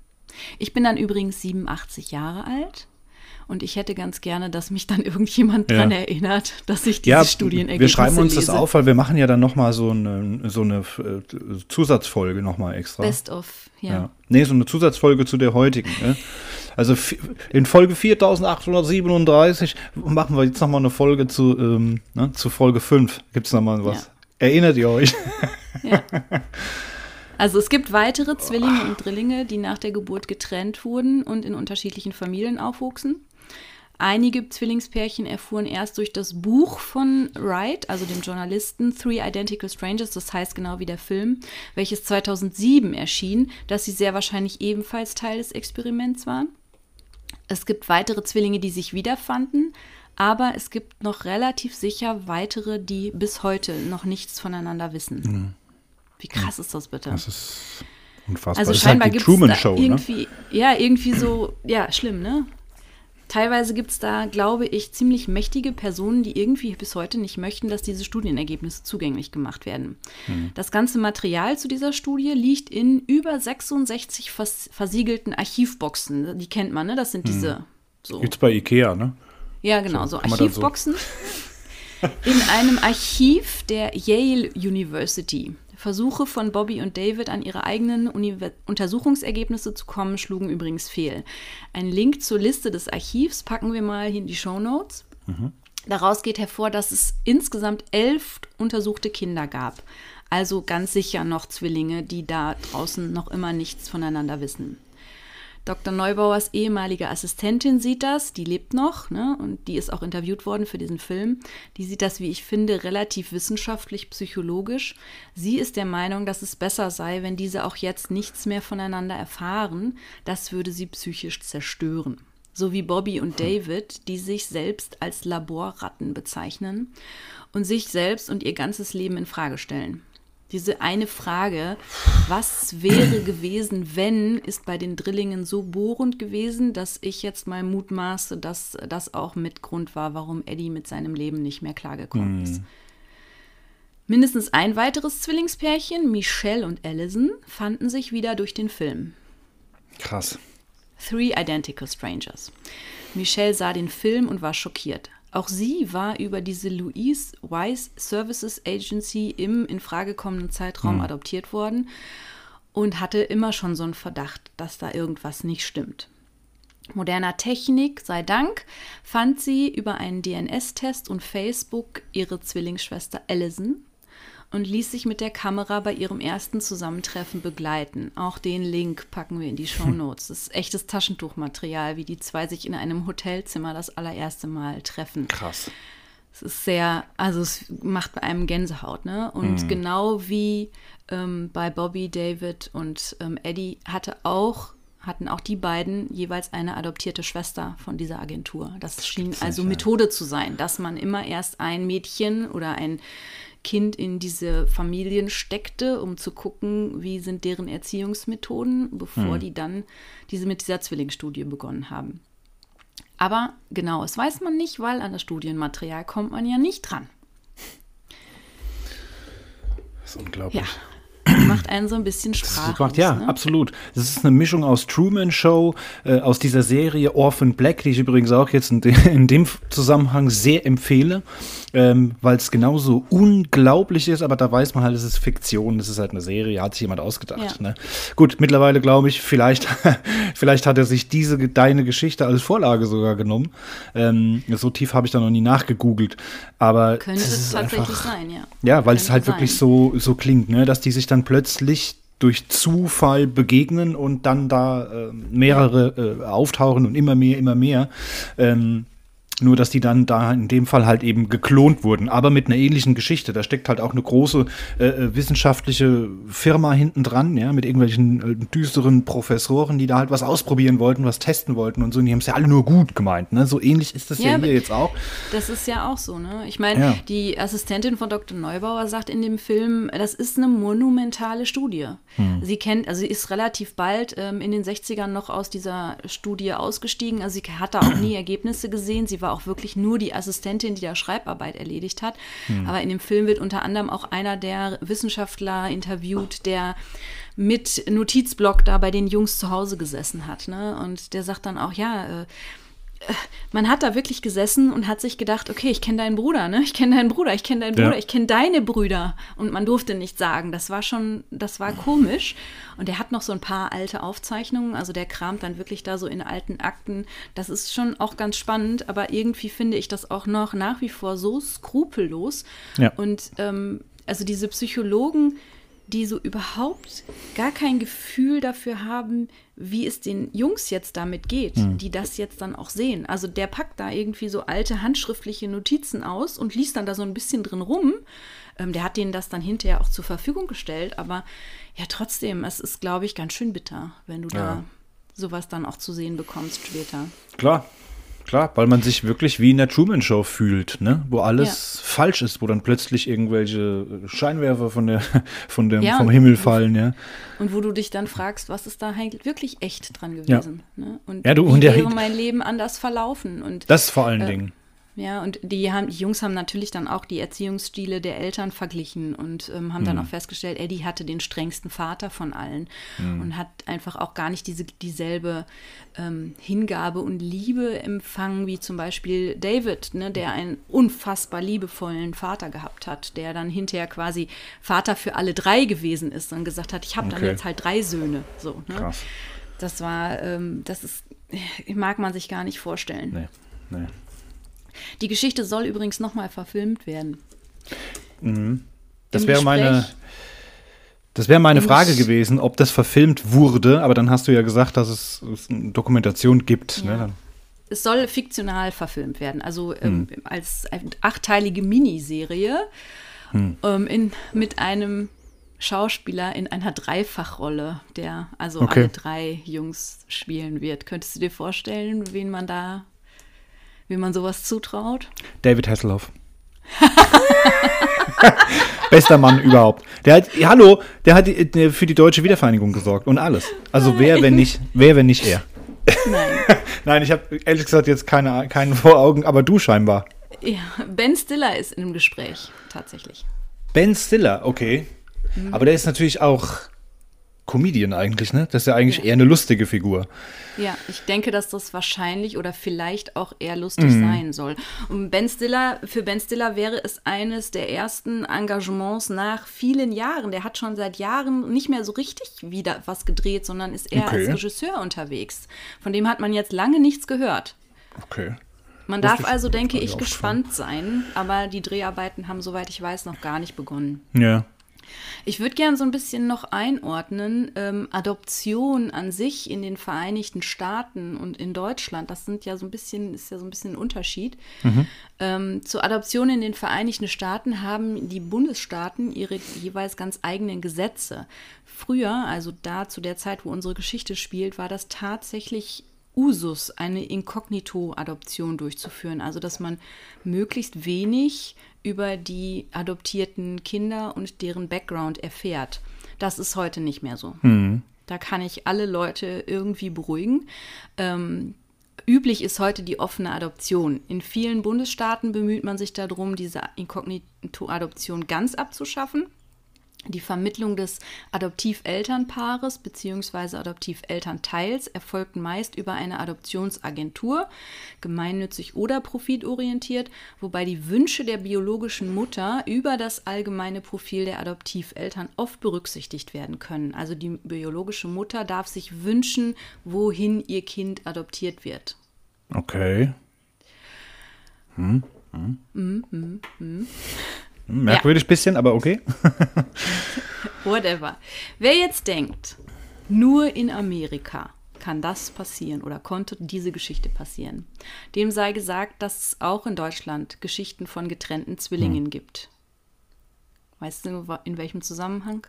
Ich bin dann übrigens 87 Jahre alt und ich hätte ganz gerne, dass mich dann (laughs) irgendjemand Ja. dran erinnert, dass ich diese Ja, Studienergebnisse wir schreiben uns das lese. auf, weil wir machen ja dann nochmal so eine, so eine äh, Zusatzfolge nochmal extra. Best of, ja. Ja. Nee, so eine Zusatzfolge zu der heutigen. Ne? Also in Folge 4837 machen wir jetzt nochmal eine Folge zu, ähm, ne, zu Folge 5. Gibt es nochmal was? Ja. Erinnert ihr euch? Also es gibt weitere Zwillinge und Drillinge, die nach der Geburt getrennt wurden und in unterschiedlichen Familien aufwuchsen. Einige Zwillingspärchen erfuhren erst durch das Buch von Wright, also dem Journalisten Three Identical Strangers, das heißt genau wie der Film, welches 2007 erschien, dass sie sehr wahrscheinlich ebenfalls Teil des Experiments waren. Es gibt weitere Zwillinge, die sich wiederfanden, aber es gibt noch relativ sicher weitere, die bis heute noch nichts voneinander wissen. Wie krass ist das bitte? Das ist unfassbar. Also das scheinbar ist halt gibt es Show, ne? irgendwie, ja, irgendwie so, ja, schlimm, ne? Teilweise gibt es da, glaube ich, ziemlich mächtige Personen, die irgendwie bis heute nicht möchten, dass diese Studienergebnisse zugänglich gemacht werden. Hm. Das ganze Material zu dieser Studie liegt in über 66 vers versiegelten Archivboxen. Die kennt man, ne? Das sind diese so. Gibt's bei Ikea, ne? Ja, genau, so, so- Archivboxen. In einem Archiv der Yale University. Versuche von Bobby und David an ihre eigenen Univer Untersuchungsergebnisse zu kommen, schlugen übrigens fehl. Ein Link zur Liste des Archivs packen wir mal hier in die Show Notes. Daraus geht hervor, dass es insgesamt elf untersuchte Kinder gab. Also ganz sicher noch Zwillinge, die da draußen noch immer nichts voneinander wissen. Dr. Neubauers ehemalige Assistentin sieht das, die lebt noch, ne, und die ist auch interviewt worden für diesen Film. Die sieht das, wie ich finde, relativ wissenschaftlich, psychologisch. Sie ist der Meinung, dass es besser sei, wenn diese auch jetzt nichts mehr voneinander erfahren. Das würde sie psychisch zerstören. So wie Bobby und David, die sich selbst als Laborratten bezeichnen und sich selbst und ihr ganzes Leben in Frage stellen. Diese eine Frage, was wäre gewesen, wenn, ist bei den Drillingen so bohrend gewesen, dass ich jetzt mal mutmaße, dass das auch mit Grund war, warum Eddie mit seinem Leben nicht mehr klargekommen ist. Mindestens ein weiteres Zwillingspärchen, Michelle und Allison, fanden sich wieder durch den Film. Krass. Three Identical Strangers. Michelle sah den Film und war schockiert. Auch sie war über diese Louise Wise Services Agency im in Frage kommenden Zeitraum adoptiert worden und hatte immer schon so einen Verdacht, dass da irgendwas nicht stimmt. Moderner Technik sei Dank fand sie über einen DNS-Test und Facebook ihre Zwillingsschwester Allison und ließ sich mit der Kamera bei ihrem ersten Zusammentreffen begleiten. Auch den Link packen wir in die Show (laughs) Notes. Das ist echtes Taschentuchmaterial, wie die zwei sich in einem Hotelzimmer das allererste Mal treffen. Krass. Es ist sehr, also es macht bei einem Gänsehaut, ne? Und genau wie ähm, bei Bobby, David und ähm, Eddie hatte auch, hatten auch die beiden jeweils eine adoptierte Schwester von dieser Agentur. Das schien gibt's also. Methode zu sein, dass man immer erst ein Mädchen oder ein Kind in diese Familien steckte, um zu gucken, wie sind deren Erziehungsmethoden, bevor die dann diese mit dieser Zwillingsstudie begonnen haben. Aber genau, das weiß man nicht, weil an das Studienmaterial kommt man ja nicht dran. Das ist unglaublich. Ja, macht einen so ein bisschen sprachlos. macht, ja, ne? absolut. Das ist eine Mischung aus Truman Show, äh, aus dieser Serie Orphan Black, die ich übrigens auch jetzt in, de in dem Zusammenhang sehr empfehle, ähm, weil es genauso unglaublich ist, aber da weiß man halt, es ist Fiktion, es ist halt eine Serie, hat sich jemand ausgedacht. Ja. Ne? Gut, mittlerweile glaube ich, vielleicht, (laughs) vielleicht hat er sich diese deine Geschichte als Vorlage sogar genommen. Ähm, so tief habe ich da noch nie nachgegoogelt, aber Könnte es tatsächlich einfach, sein, ja. ja, weil es Könnte halt wirklich sein. so, so klingt, ne? dass die sich dann plötzlich durch Zufall begegnen und dann da äh, mehrere äh, auftauchen und immer mehr, immer mehr. Ähm, Nur, dass die dann da in dem Fall halt eben geklont wurden, aber mit einer ähnlichen Geschichte. Da steckt halt auch eine große äh, äh wissenschaftliche Firma hinten dran, ja, mit irgendwelchen äh, düsteren Professoren, die da halt was ausprobieren wollten, was testen wollten und so. Und die haben es ja alle nur gut gemeint, ne? So ähnlich ist das ja, ja hier jetzt auch. Das ist ja auch so, ne? Ich meine, ja. die Assistentin von Dr. Neubauer sagt in dem Film, das ist eine monumentale Studie. Hm. Sie kennt, also sie ist relativ bald ähm, in den 60ern noch aus dieser Studie ausgestiegen. Also sie hat da auch nie (clears throat) Ergebnisse gesehen. Sie war war auch wirklich nur die Assistentin, die da Schreibarbeit erledigt hat. Hm. Aber in dem Film wird unter anderem auch einer der Wissenschaftler interviewt, der mit Notizblock da bei den Jungs zu Hause gesessen hat. Ne? Und der sagt dann auch, ja, äh, man hat da wirklich gesessen und hat sich gedacht, okay, ich kenne deinen Bruder, ne? Ich kenne deinen Bruder, ich kenne deinen Bruder, ja. ich kenne deine Brüder. Und man durfte nicht sagen. Das war schon, das war komisch. Und er hat noch so ein paar alte Aufzeichnungen. Also der kramt dann wirklich da so in alten Akten. Das ist schon auch ganz spannend, aber irgendwie finde ich das auch noch nach wie vor so skrupellos. Ja. Und ähm, also diese Psychologen, die so überhaupt gar kein Gefühl dafür haben, wie es den Jungs jetzt damit geht, mhm. die das jetzt dann auch sehen. Also der packt da irgendwie so alte handschriftliche Notizen aus und liest dann da so ein bisschen drin rum. Ähm, der hat denen das dann hinterher auch zur Verfügung gestellt, aber ja, trotzdem, es ist, glaube ich, ganz schön bitter, wenn du ja. da sowas dann auch zu sehen bekommst später. Klar, Klar, weil man sich wirklich wie in der Truman Show fühlt, ne? Wo alles ja. falsch ist, wo dann plötzlich irgendwelche Scheinwerfer von der, (laughs) von dem, ja, vom Himmel fallen, ja. Und wo du dich dann fragst, was ist da wirklich echt dran gewesen? Ja. Ne? Und ja, du, wie und wäre mein Leben anders verlaufen? Und, das vor allen äh, Dingen. Ja, und die, haben, die Jungs haben natürlich dann auch die Erziehungsstile der Eltern verglichen und ähm, haben mhm. dann auch festgestellt, Eddie hatte den strengsten Vater von allen mhm. und hat einfach auch gar nicht diese, dieselbe ähm, Hingabe und Liebe empfangen wie zum Beispiel David, ne, der einen unfassbar liebevollen Vater gehabt hat, der dann hinterher quasi Vater für alle drei gewesen ist und gesagt hat, ich habe okay. dann jetzt halt drei Söhne. So, ne? Krass. Das war, ähm, das ist, (laughs) mag man sich gar nicht vorstellen. Nee, nee. Die Geschichte soll übrigens nochmal verfilmt werden. Mhm. Das wäre meine. Das wäre meine Frage gewesen, ob das verfilmt wurde, aber dann hast du ja gesagt, dass es, es eine Dokumentation gibt. Ne? Ja. Ne? Es soll fiktional verfilmt werden, also ähm, hm. als achtteilige Miniserie hm. ähm, in, mit einem Schauspieler in einer Dreifachrolle, der also okay. alle drei Jungs spielen wird. Könntest du dir vorstellen, wen man da wie man sowas zutraut? David Hasselhoff. (laughs) Bester Mann überhaupt. Der hat, hallo, der hat für die deutsche Wiedervereinigung gesorgt und alles. Also Nein. wer, wenn nicht, wer, wenn nicht er? Nein. (laughs) Nein, ich habe ehrlich gesagt jetzt keine, keinen vor Augen, aber du scheinbar. Ja, Ben Stiller ist im Gespräch, tatsächlich. Ben Stiller, okay. Mhm. Aber der ist natürlich auch Comedian eigentlich, ne? Das ist ja eigentlich ja. eher eine lustige Figur. Ja, ich denke, dass das wahrscheinlich oder vielleicht auch eher lustig mhm. sein soll. Und Ben Stiller, für Ben Stiller wäre es eines der ersten Engagements nach vielen Jahren. Der hat schon seit Jahren nicht mehr so richtig wieder was gedreht, sondern ist eher okay. als Regisseur unterwegs. Von dem hat man jetzt lange nichts gehört. Okay. Man darf also, denke ich, gespannt sein, aber die Dreharbeiten haben, soweit ich weiß, noch gar nicht begonnen. Ja. Ich würde gerne so ein bisschen noch einordnen, ähm, Adoption an sich in den Vereinigten Staaten und in Deutschland, das sind ja so ein bisschen, ist ja so ein bisschen ein Unterschied. Mhm. Ähm, zur Adoption in den Vereinigten Staaten haben die Bundesstaaten ihre jeweils ganz eigenen Gesetze. Früher, also da zu der Zeit, wo unsere Geschichte spielt, war das tatsächlich Usus, eine Inkognito-Adoption durchzuführen. Also, dass man möglichst wenig über die adoptierten Kinder und deren Background erfährt. Das ist heute nicht mehr so. Mhm. Da kann ich alle Leute irgendwie beruhigen. Ähm, üblich ist heute die offene Adoption. In vielen Bundesstaaten bemüht man sich darum, diese Inkognito-Adoption ganz abzuschaffen. Die Vermittlung des Adoptivelternpaares bzw. Adoptivelternteils erfolgt meist über eine Adoptionsagentur, gemeinnützig oder profitorientiert, wobei die Wünsche der biologischen Mutter über das allgemeine Profil der Adoptiveltern oft berücksichtigt werden können. Also die biologische Mutter darf sich wünschen, wohin ihr Kind adoptiert wird. Okay. Hm. Hm. Hm, hm, hm. Merkwürdig ja. bisschen, aber okay. (laughs) Whatever. Wer jetzt denkt, nur in Amerika kann das passieren oder konnte diese Geschichte passieren. Dem sei gesagt, dass es auch in Deutschland Geschichten von getrennten Zwillingen hm. gibt. Weißt du, in welchem Zusammenhang?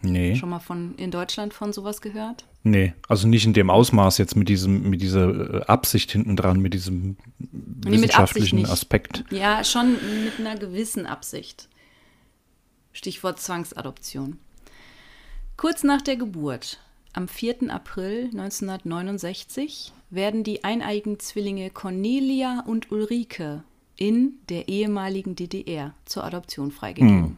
Nee. Schon mal von in Deutschland von sowas gehört? Nee, also nicht in dem Ausmaß jetzt mit diesem, mit dieser äh, Absicht hinten dran, mit diesem nee, wissenschaftlichen mit Aspekt. Ja, schon mit einer gewissen Absicht. Stichwort Zwangsadoption. Kurz nach der Geburt, am 4. April 1969, werden die eineigen Zwillinge Cornelia und Ulrike in der ehemaligen DDR zur Adoption freigegeben. Hm.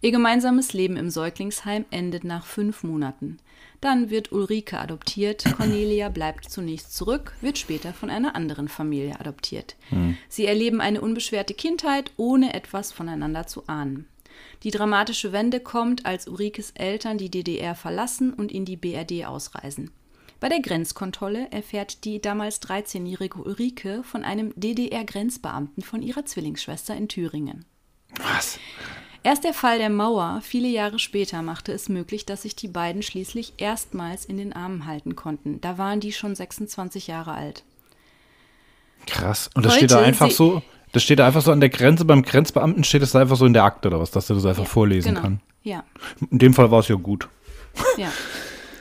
Ihr gemeinsames Leben im Säuglingsheim endet nach fünf Monaten. Dann wird Ulrike adoptiert, (clears throat) Cornelia bleibt zunächst zurück, wird später von einer anderen Familie adoptiert. Hm. Sie erleben eine unbeschwerte Kindheit, ohne etwas voneinander zu ahnen. Die dramatische Wende kommt, als Ulrikes Eltern die DDR verlassen und in die BRD ausreisen. Bei der Grenzkontrolle erfährt die damals 13-jährige Ulrike von einem DDR-Grenzbeamten von ihrer Zwillingsschwester in Thüringen. Was? Erst der Fall der Mauer viele Jahre später machte es möglich, dass sich die beiden schließlich erstmals in den Armen halten konnten. Da waren die schon 26 Jahre alt. Krass. Und das Heute steht da einfach so, das steht da einfach so an der Grenze, beim Grenzbeamten steht es da einfach so in der Akte oder was, dass er das einfach ja, vorlesen genau. kann. Ja. In dem Fall war es ja gut. Ja.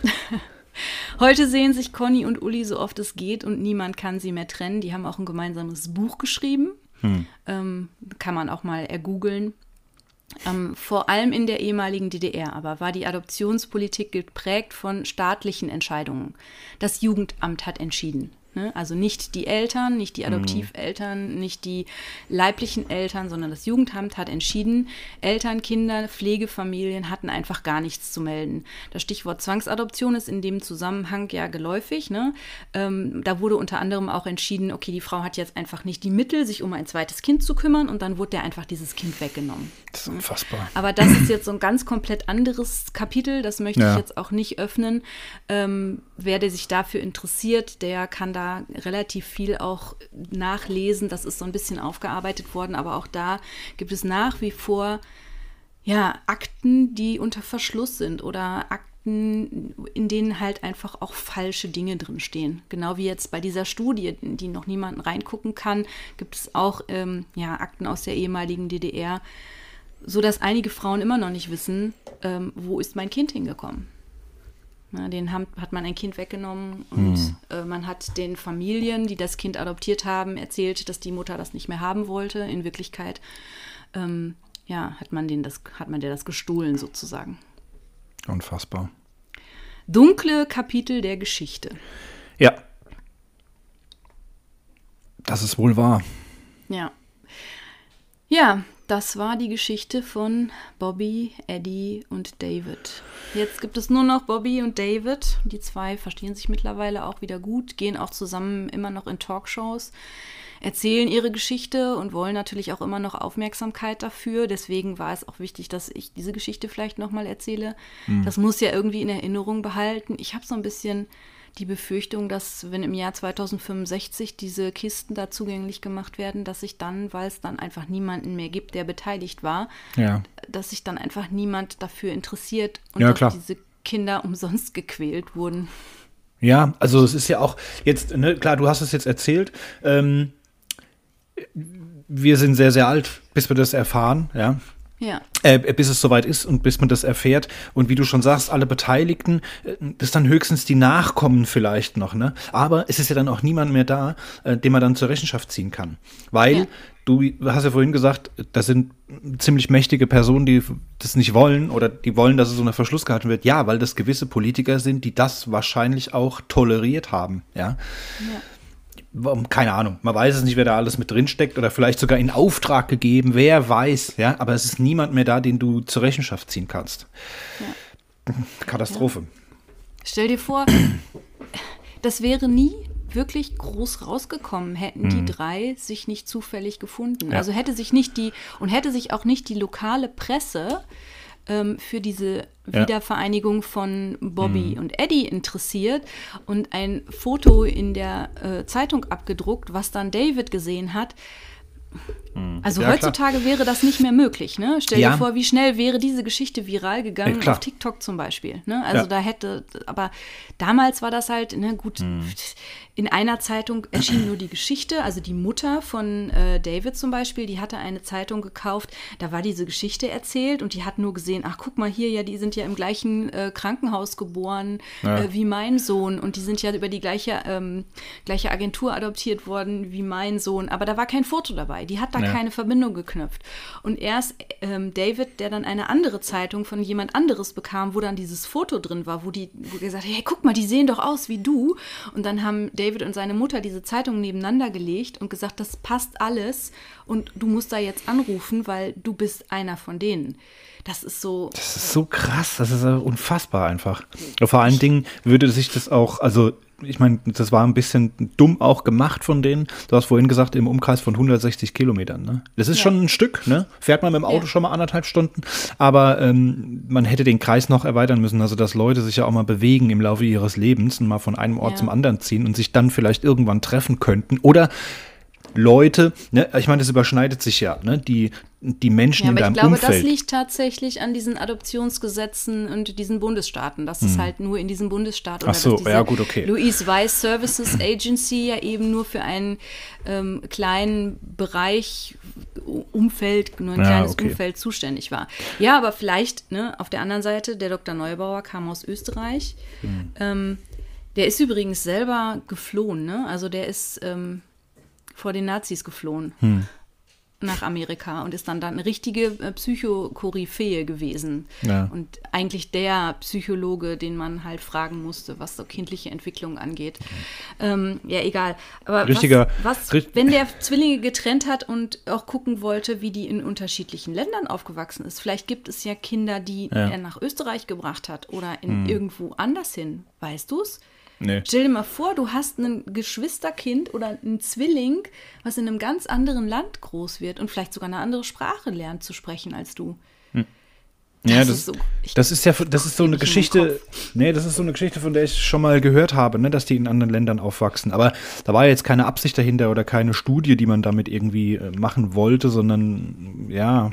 (laughs) Heute sehen sich Conny und Uli so oft es geht und niemand kann sie mehr trennen. Die haben auch ein gemeinsames Buch geschrieben. Hm. Ähm, kann man auch mal ergoogeln. Ähm, vor allem in der ehemaligen DDR aber war die Adoptionspolitik geprägt von staatlichen Entscheidungen. Das Jugendamt hat entschieden. Ne? Also nicht die Eltern, nicht die mhm. Adoptiveltern, mhm. nicht die leiblichen Eltern, sondern das Jugendamt hat entschieden, Eltern, Kinder, Pflegefamilien hatten einfach gar nichts zu melden. Das Stichwort Zwangsadoption ist in dem Zusammenhang ja geläufig. Ne? Ähm, da wurde unter anderem auch entschieden, okay, die Frau hat jetzt einfach nicht die Mittel, sich um ein zweites Kind zu kümmern und dann wurde der einfach dieses Kind weggenommen. Das ist unfassbar. Aber das ist jetzt so ein ganz komplett anderes Kapitel, das möchte ja. ich jetzt auch nicht öffnen. Ähm, wer der sich dafür interessiert, der kann da relativ viel auch nachlesen. Das ist so ein bisschen aufgearbeitet worden, aber auch da gibt es nach wie vor ja, Akten, die unter Verschluss sind oder Akten, in denen halt einfach auch falsche Dinge drinstehen. Genau wie jetzt bei dieser Studie, in die noch niemand reingucken kann, gibt es auch ähm, ja, Akten aus der ehemaligen DDR, sodass einige Frauen immer noch nicht wissen, ähm, wo ist mein Kind hingekommen. Na, den haben, hat man ein Kind weggenommen und hm. äh, man hat den Familien, die das Kind adoptiert haben, erzählt, dass die Mutter das nicht mehr haben wollte. In Wirklichkeit ähm, ja, hat man den das, hat man der das gestohlen sozusagen. Unfassbar. Dunkle Kapitel der Geschichte. Ja. Das ist wohl wahr. Ja. Ja, das war die Geschichte von Bobby, Eddie und David. Jetzt gibt es nur noch Bobby und David. Die zwei verstehen sich mittlerweile auch wieder gut, gehen auch zusammen immer noch in Talkshows, erzählen ihre Geschichte und wollen natürlich auch immer noch Aufmerksamkeit dafür. Deswegen war es auch wichtig, dass ich diese Geschichte vielleicht nochmal erzähle. Mhm. Das muss ja irgendwie in Erinnerung behalten. Ich habe so ein bisschen die Befürchtung, dass wenn im Jahr 2065 diese Kisten da zugänglich gemacht werden, dass sich dann, weil es dann einfach niemanden mehr gibt, der beteiligt war, ja. dass sich dann einfach niemand dafür interessiert und ja, dass diese Kinder umsonst gequält wurden. Ja, also es ist ja auch jetzt, ne, klar, du hast es jetzt erzählt. Ähm, wir sind sehr, sehr alt, bis wir das erfahren, ja. Ja. Äh, bis es soweit ist und bis man das erfährt. Und wie du schon sagst, alle Beteiligten, äh, das dann höchstens die Nachkommen vielleicht noch, ne? Aber es ist ja dann auch niemand mehr da, äh, den man dann zur Rechenschaft ziehen kann. Weil ja. du hast ja vorhin gesagt, das sind ziemlich mächtige Personen, die das nicht wollen oder die wollen, dass es so unter Verschluss gehalten wird. Ja, weil das gewisse Politiker sind, die das wahrscheinlich auch toleriert haben, ja. ja keine Ahnung, man weiß es nicht, wer da alles mit drin steckt oder vielleicht sogar in Auftrag gegeben, wer weiß, ja, aber es ist niemand mehr da, den du zur Rechenschaft ziehen kannst. Ja. Katastrophe. Ja. Stell dir vor, das wäre nie wirklich groß rausgekommen, hätten mhm. die drei sich nicht zufällig gefunden. Ja. Also hätte sich nicht die und hätte sich auch nicht die lokale Presse ähm, für diese. Wiedervereinigung von Bobby mhm. und Eddie interessiert und ein Foto in der äh, Zeitung abgedruckt, was dann David gesehen hat. Also Ja, heutzutage wäre das nicht mehr möglich. Ne? Stell Ja. dir vor, wie schnell wäre diese Geschichte viral gegangen Ja, klar. auf TikTok zum Beispiel. Ne? Also da hätte, aber damals war das halt, ne, gut, Hm. In einer Zeitung erschien nur die Geschichte, also die Mutter von äh, David zum Beispiel, die hatte eine Zeitung gekauft, da war diese Geschichte erzählt und die hat nur gesehen, ach guck mal hier, ja, die sind ja im gleichen äh, Krankenhaus geboren Ja. äh, wie mein Sohn und die sind ja über die gleiche, ähm, gleiche Agentur adoptiert worden wie mein Sohn, aber da war kein Foto dabei, die hat da Ja. keine Verbindung geknüpft. Und erst ähm, David, der dann eine andere Zeitung von jemand anderes bekam, wo dann dieses Foto drin war, wo die wo gesagt hat, hey, guck mal, die sehen doch aus wie du. Und dann haben David und seine Mutter diese Zeitung nebeneinander gelegt und gesagt, das passt alles und du musst da jetzt anrufen, weil du bist einer von denen. Das ist so, Das ist so krass, das ist äh, unfassbar einfach. Vor allen Dingen würde sich das auch, also ich meine, das war ein bisschen dumm auch gemacht von denen. Du hast vorhin gesagt, im Umkreis von 160 Kilometern. Ne? Das ist Ja. schon ein Stück, ne? Fährt man mit dem Auto Ja. schon mal anderthalb Stunden. Aber ähm, man hätte den Kreis noch erweitern müssen, also dass Leute sich ja auch mal bewegen im Laufe ihres Lebens und mal von einem Ort Ja. zum anderen ziehen und sich dann vielleicht irgendwann treffen könnten. Oder Leute, ne, ich meine, das überschneidet sich ja, ne? Die, die Menschen Ja, in aber ich deinem glaube, Umfeld. das liegt tatsächlich an diesen Adoptionsgesetzen und diesen Bundesstaaten. Das ist halt nur in diesem Bundesstaat oder. Ach so, ja, gut, okay. Louise Weiss Services Agency ja eben nur für einen ähm, kleinen Bereich Umfeld, nur ein Ja, kleines okay. Umfeld zuständig war. Ja, aber vielleicht, ne, auf der anderen Seite, der Dr. Neubauer kam aus Österreich. Hm. Ähm, der ist übrigens selber geflohen, ne? Also der ist ähm, vor den Nazis geflohen Hm. nach Amerika und ist dann, dann eine richtige äh, Psychokoryphäe gewesen. Ja. Und eigentlich der Psychologe, den man halt fragen musste, was so kindliche Entwicklung angeht. Ähm, ja, egal. Aber Richtiger- was, was wenn der Zwillinge getrennt hat und auch gucken wollte, wie die in unterschiedlichen Ländern aufgewachsen ist, vielleicht gibt es ja Kinder, die Ja. Hm. er nach Österreich gebracht hat oder in irgendwo anders hin. Weißt du's? Nee. Stell dir mal vor, du hast ein Geschwisterkind oder einen Zwilling, was in einem ganz anderen Land groß wird und vielleicht sogar eine andere Sprache lernt zu sprechen als du. Ja, Das das, ist so- ich- das ist ja, das ist so eine Geschichte, nee, das ist so eine Geschichte, von der ich schon mal gehört habe, ne, dass die in anderen Ländern aufwachsen. Aber da war jetzt keine Absicht dahinter oder keine Studie, die man damit irgendwie äh, machen wollte, sondern ja,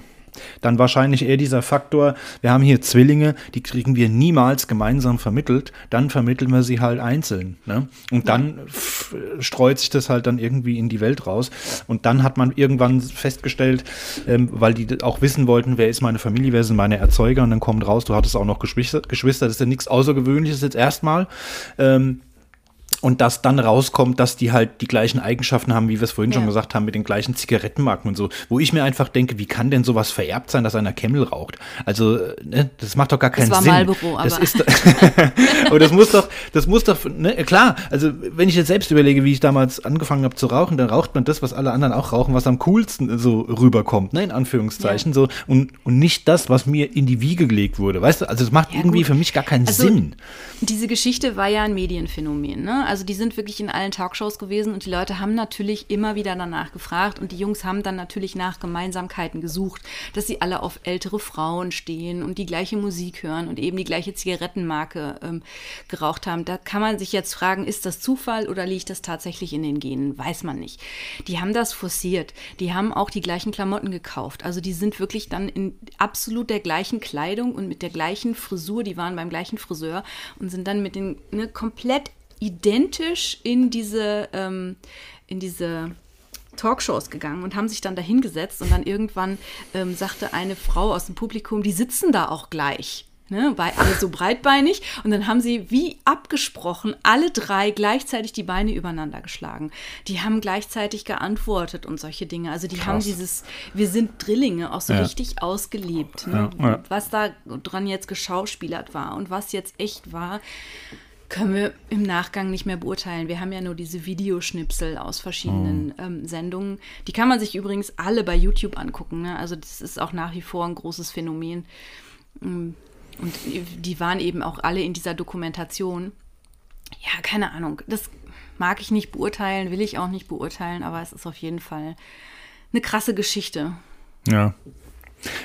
dann wahrscheinlich eher dieser Faktor, wir haben hier Zwillinge, die kriegen wir niemals gemeinsam vermittelt, dann vermitteln wir sie halt einzeln. Ne? Und dann streut sich das halt dann irgendwie in die Welt raus. Und dann hat man irgendwann festgestellt, ähm, weil die auch wissen wollten, wer ist meine Familie, wer sind meine Erzeuger, und dann kommt raus, du hattest auch noch Geschwister, Geschwister das ist ja nichts Außergewöhnliches jetzt erstmal. Ähm, und dass dann rauskommt, dass die halt die gleichen Eigenschaften haben, wie wir es vorhin schon Ja. gesagt haben, mit den gleichen Zigarettenmarken und so. Wo ich mir einfach denke, wie kann denn sowas vererbt sein, dass einer Camel raucht? Also, äh, ne, das macht doch gar keinen war Sinn. Marlboro, das aber- ist, (laughs) aber das muss doch, das muss doch, ne, klar, also wenn ich jetzt selbst überlege, wie ich damals angefangen habe zu rauchen, dann raucht man das, was alle anderen auch rauchen, was am coolsten so rüberkommt, ne, in Anführungszeichen, so, und, und nicht das, was mir in die Wiege gelegt wurde. Weißt du, also es macht Ja, irgendwie gut. für mich gar keinen Also, Sinn. Diese Geschichte war ja ein Medienphänomen. Ne? Also die sind wirklich in allen Talkshows gewesen und die Leute haben natürlich immer wieder danach gefragt und die Jungs haben dann natürlich nach Gemeinsamkeiten gesucht, dass sie alle auf ältere Frauen stehen und die gleiche Musik hören und eben die gleiche Zigarettenmarke ähm, geraucht haben. Da kann man sich jetzt fragen, ist das Zufall oder liegt das tatsächlich in den Genen? Weiß man nicht. Die haben das forciert. Die haben auch die gleichen Klamotten gekauft. Also die sind wirklich dann in absolut der gleichen Kleidung und mit der gleichen Frisur. Die waren beim gleichen Friseur und sind dann mit den ne, komplett identisch in diese, ähm, in diese Talkshows gegangen und haben sich dann dahingesetzt und dann irgendwann ähm, sagte eine Frau aus dem Publikum, die sitzen da auch gleich. Ne, weil alle so breitbeinig und dann haben sie wie abgesprochen alle drei gleichzeitig die Beine übereinander geschlagen. Die haben gleichzeitig geantwortet und solche Dinge. Also die haben Krass. dieses, wir sind Drillinge auch so Ja. richtig ausgelebt. Ne? Ja, ja. Was da dran jetzt geschauspielert war und was jetzt echt war, können wir im Nachgang nicht mehr beurteilen. Wir haben ja nur diese Videoschnipsel aus verschiedenen ähm, Sendungen. Die kann man sich übrigens alle bei YouTube angucken. Ne? Also das ist auch nach wie vor ein großes Phänomen. Mm, Und die waren eben auch alle in dieser Dokumentation. Ja, keine Ahnung. Das mag ich nicht beurteilen, will ich auch nicht beurteilen, aber es ist auf jeden Fall eine krasse Geschichte. Ja.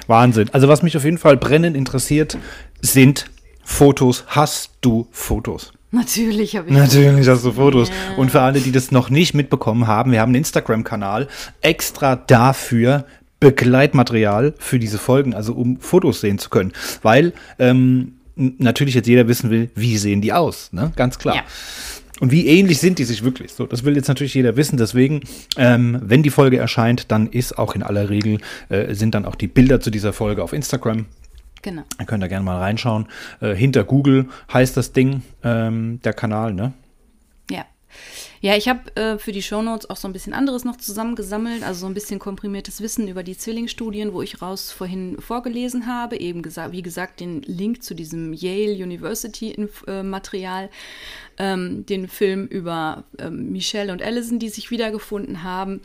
Wahnsinn. Also was mich auf jeden Fall brennend interessiert, sind Fotos. Hast du Fotos? Natürlich habe ich. Natürlich hast du Fotos. Ja. Und für alle, die das noch nicht mitbekommen haben, wir haben einen Instagram-Kanal extra dafür Begleitmaterial für diese Folgen, also um Fotos sehen zu können. Weil ähm, natürlich jetzt jeder wissen will, wie sehen die aus, ne? Ganz klar. Ja. Und wie ähnlich sind die sich wirklich? So, das will jetzt natürlich jeder wissen. Deswegen, ähm, wenn die Folge erscheint, dann ist auch in aller Regel äh, sind dann auch die Bilder zu dieser Folge auf Instagram. Genau. Dann könnt ihr gerne mal reinschauen. Äh, hinter Google heißt das Ding, ähm, der Kanal, ne? Ja. Ja, ich habe äh, für die Shownotes auch so ein bisschen anderes noch zusammengesammelt, also so ein bisschen komprimiertes Wissen über die Zwillingsstudien, wo ich raus vorhin vorgelesen habe. Eben gesagt, wie gesagt, den Link zu diesem Yale University äh, Material, ähm, den Film über ähm, Michelle und Allison, die sich wiedergefunden haben.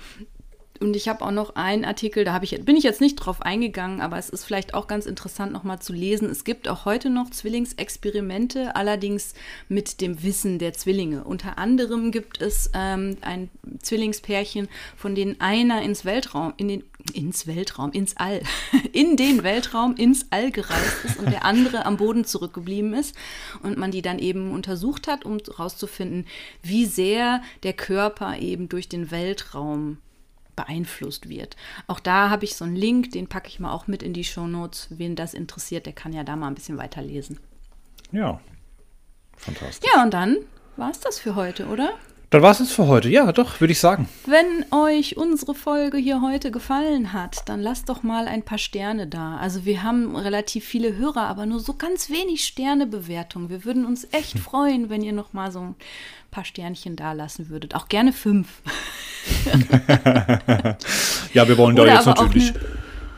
Und ich habe auch noch einen Artikel, da ich, bin ich jetzt nicht drauf eingegangen, aber es ist vielleicht auch ganz interessant nochmal zu lesen. Es gibt auch heute noch Zwillingsexperimente, allerdings mit dem Wissen der Zwillinge. Unter anderem gibt es ähm, ein Zwillingspärchen, von denen einer ins Weltraum, in den, ins Weltraum, ins All, (laughs) in den Weltraum, ins All gereist ist und der andere am Boden zurückgeblieben ist. Und man die dann eben untersucht hat, um herauszufinden, wie sehr der Körper eben durch den Weltraum beeinflusst wird. Auch da habe ich so einen Link, den packe ich mal auch mit in die Show Notes. Wen das interessiert, der kann ja da mal ein bisschen weiterlesen. Ja, fantastisch. Ja, und dann war es das für heute, oder? Dann war es für heute. Ja, doch, würde ich sagen. Wenn euch unsere Folge hier heute gefallen hat, dann lasst doch mal ein paar Sterne da. Also wir haben relativ viele Hörer, aber nur so ganz wenig Sternebewertungen. Wir würden uns echt (laughs) freuen, wenn ihr noch mal so ein paar Sternchen da lassen würdet. Auch gerne fünf. (laughs) ja, wir wollen da jetzt natürlich.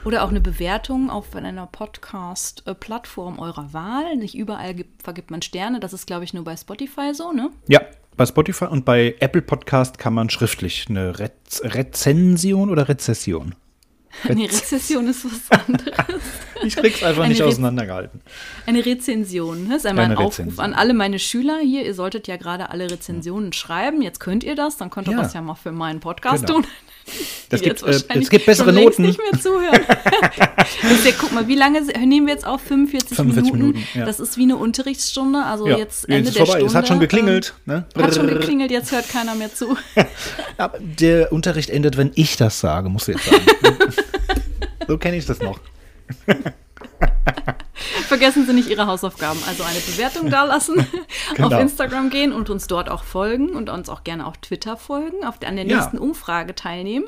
Oder auch eine Bewertung auf einer Podcast-Plattform eurer Wahl. Nicht überall gibt, vergibt man Sterne. Das ist, glaube ich, nur bei Spotify so, ne? Ja, bei Spotify und bei Apple Podcast kann man schriftlich eine Rez Rezension oder Rezession? Rez nee, Rezession ist was (laughs) anderes. ich krieg's einfach eine nicht Re auseinandergehalten. Eine Rezension. Das ist einmal ein Aufruf Rezension. an alle meine Schüler hier. Ihr solltet ja gerade alle Rezensionen schreiben. Jetzt könnt ihr das. Dann könnt ihr ja. das ja mal für meinen Podcast genau. tun. (laughs) Das gibt, äh, es gibt bessere Noten. nicht mehr zuhören. (laughs) ja, guck mal, wie lange nehmen wir jetzt auf? 45, 45 Minuten. Minuten ja. Das ist wie eine Unterrichtsstunde. Also ja. jetzt Ende jetzt der vorbei. Stunde. Es hat schon geklingelt. Ähm, ne? Hat schon geklingelt, jetzt hört keiner mehr zu. (laughs) Der Unterricht endet, wenn ich das sage, musst du jetzt sagen. so kenne ich das noch. (laughs) Vergessen Sie nicht Ihre Hausaufgaben. Also eine Bewertung dalassen, (laughs) genau. auf Instagram gehen und uns dort auch folgen und uns auch gerne auf Twitter folgen, auf, an der nächsten ja. Umfrage teilnehmen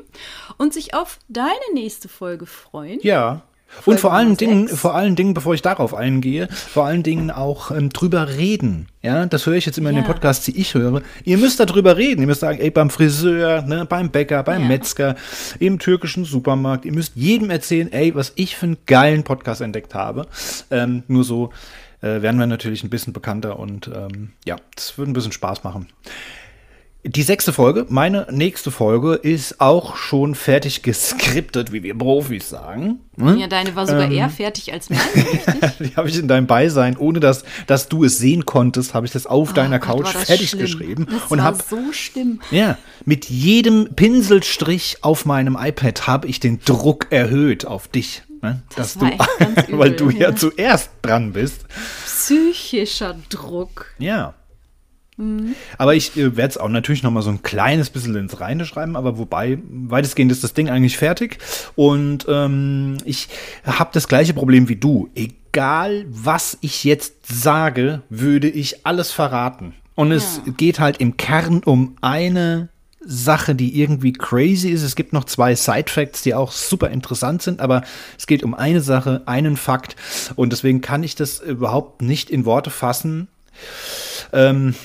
und sich auf deine nächste Folge freuen. Ja, und vor allen Dingen, vor allen Dingen, bevor ich darauf eingehe, vor allen Dingen auch ähm, drüber reden. Ja, das höre ich jetzt immer ja. in den Podcasts, die ich höre. Ihr müsst darüber reden. Ihr müsst sagen, ey, beim Friseur, ne, beim Bäcker, beim ja. Metzger, im türkischen Supermarkt. Ihr müsst jedem erzählen, ey, was ich für einen geilen Podcast entdeckt habe. Ähm, nur so äh, werden wir natürlich ein bisschen bekannter und ähm, ja, das würde ein bisschen Spaß machen. Die sechste Folge, meine nächste Folge, ist auch schon fertig geskriptet, wie wir Profis sagen. Hm? Ja, deine war sogar ähm, eher fertig als (laughs) meine, Die habe ich in deinem Beisein, ohne dass, dass du es sehen konntest, habe ich das auf oh deiner Gott, Couch fertig schlimm. geschrieben. Das und war hab, so schlimm. Ja, mit jedem Pinselstrich auf meinem iPad habe ich den Druck erhöht auf dich. Ne? Das dass du, (laughs) übel, weil du ja. ja zuerst dran bist. Psychischer Druck. Ja. Aber ich äh, werde es auch natürlich noch mal so ein kleines bisschen ins Reine schreiben, aber wobei, weitestgehend ist das Ding eigentlich fertig. Und ähm, ich habe das gleiche Problem wie du. Egal, was ich jetzt sage, würde ich alles verraten. Und es ja. geht halt im Kern um eine Sache, die irgendwie crazy ist. Es gibt noch zwei Side-Facts, die auch super interessant sind, aber es geht um eine Sache, einen Fakt. Und deswegen kann ich das überhaupt nicht in Worte fassen. Ähm,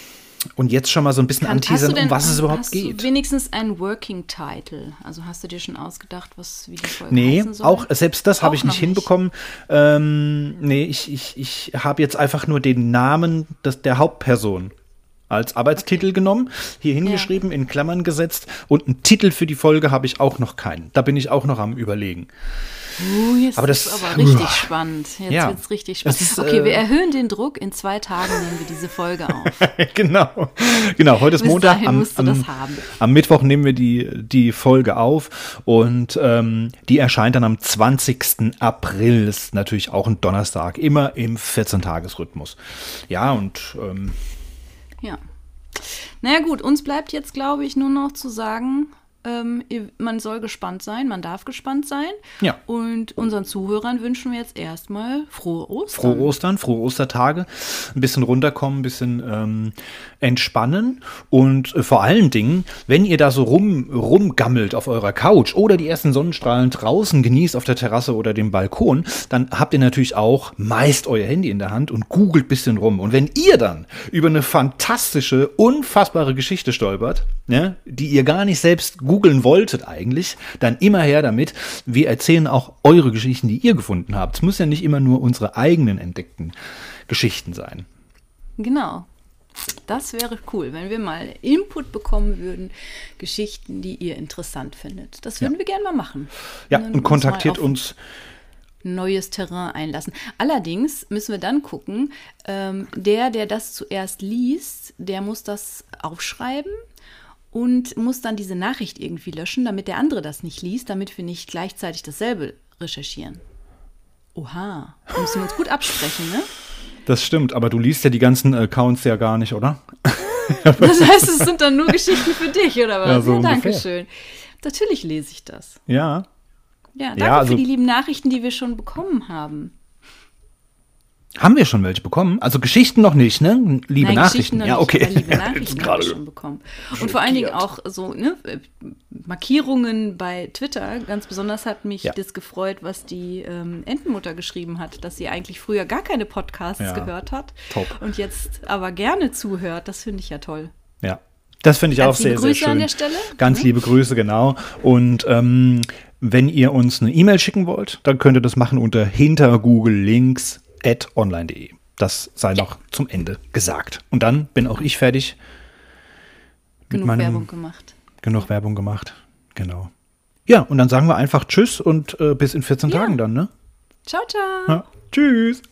und jetzt schon mal so ein bisschen Kann, anteasern, denn, um was es überhaupt hast geht. Du wenigstens ein Working Title. Also hast du dir schon ausgedacht, was wie die Folge Nee, auch selbst das habe ich nicht hinbekommen. Nicht. Ähm, nee, ich, ich, ich habe jetzt einfach nur den Namen des, der Hauptperson als Arbeitstitel genommen, hier hingeschrieben, ja. in Klammern gesetzt und einen Titel für die Folge habe ich auch noch keinen. Da bin ich auch noch am überlegen. Uh, jetzt aber das ist aber richtig uh, spannend. Jetzt ja, wird es richtig spannend. Ist, okay, äh, wir erhöhen den Druck. In zwei Tagen nehmen wir diese Folge auf. (laughs) genau. Genau, heute ist Montag. Am, am, am, Mittwoch nehmen wir die, die Folge auf und ähm, die erscheint dann am 20. April. Das ist natürlich auch ein Donnerstag. Immer im 14-Tages-Rhythmus. Ja, und ähm, Ja. Naja gut, uns bleibt jetzt, glaube ich, nur noch zu sagen, ähm, ihr- man soll gespannt sein, man darf gespannt sein. Ja. Und unseren Zuhörern wünschen wir jetzt erstmal frohe Ostern. Frohe Ostern, frohe Ostertage, ein bisschen runterkommen, ein bisschen ähm, entspannen und äh, vor allen Dingen, wenn ihr da so rum, rumgammelt auf eurer Couch oder die ersten Sonnenstrahlen draußen genießt auf der Terrasse oder dem Balkon, dann habt ihr natürlich auch meist euer Handy in der Hand und googelt ein bisschen rum. Und wenn ihr dann über eine fantastische, unfassbare Geschichte stolpert, ne, die ihr gar nicht selbst googeln wolltet eigentlich, dann immer her damit. Wir erzählen auch eure Geschichten, die ihr gefunden habt. Es muss ja nicht immer nur unsere eigenen entdeckten Geschichten sein. Genau. Das wäre cool, wenn wir mal Input bekommen würden, Geschichten, die ihr interessant findet. Das würden Ja. wir gerne mal machen. Ja, und uns kontaktiert uns. neues Terrain einlassen. Allerdings müssen wir dann gucken, ähm, der, der das zuerst liest, der muss das aufschreiben und muss dann diese Nachricht irgendwie löschen, damit der andere das nicht liest, damit wir nicht gleichzeitig dasselbe recherchieren. Oha, da müssen wir uns gut absprechen, ne? Das stimmt, aber du liest ja die ganzen Accounts ja gar nicht, oder? (laughs) Das heißt, es sind dann nur Geschichten für dich, oder was? Ja, so ungefähr. danke schön. Natürlich lese ich das. Ja. Ja, danke Ja, also- für die lieben Nachrichten, die wir schon bekommen haben. Haben wir schon welche bekommen? Also Geschichten noch nicht, ne? Liebe Nein, Nachrichten. Ja, nicht, okay. aber liebe (laughs) Nachrichten habe gerade ich schon bekommen. Und vor allen Dingen auch so ne, Markierungen bei Twitter. Ganz besonders hat mich Ja. das gefreut, was die ähm, Entenmutter geschrieben hat, dass sie eigentlich früher gar keine Podcasts Ja, gehört hat top. und jetzt aber gerne zuhört. Das finde ich ja toll. Ja. Das finde ich Ganz auch sehr, liebe sehr Grüße schön. an der Stelle. Ganz Mhm. liebe Grüße, genau. Und ähm, wenn ihr uns eine E-Mail schicken wollt, dann könnt ihr das machen unter hintergoogellinks.online.de. Das sei noch zum Ende gesagt. Und dann bin auch ich fertig. Genug meinem- Werbung gemacht. Genug Werbung gemacht. Genau. Ja, und dann sagen wir einfach Tschüss und äh, bis in 14 Ja. Tagen dann, ne? Ciao, ciao. Ja. Tschüss.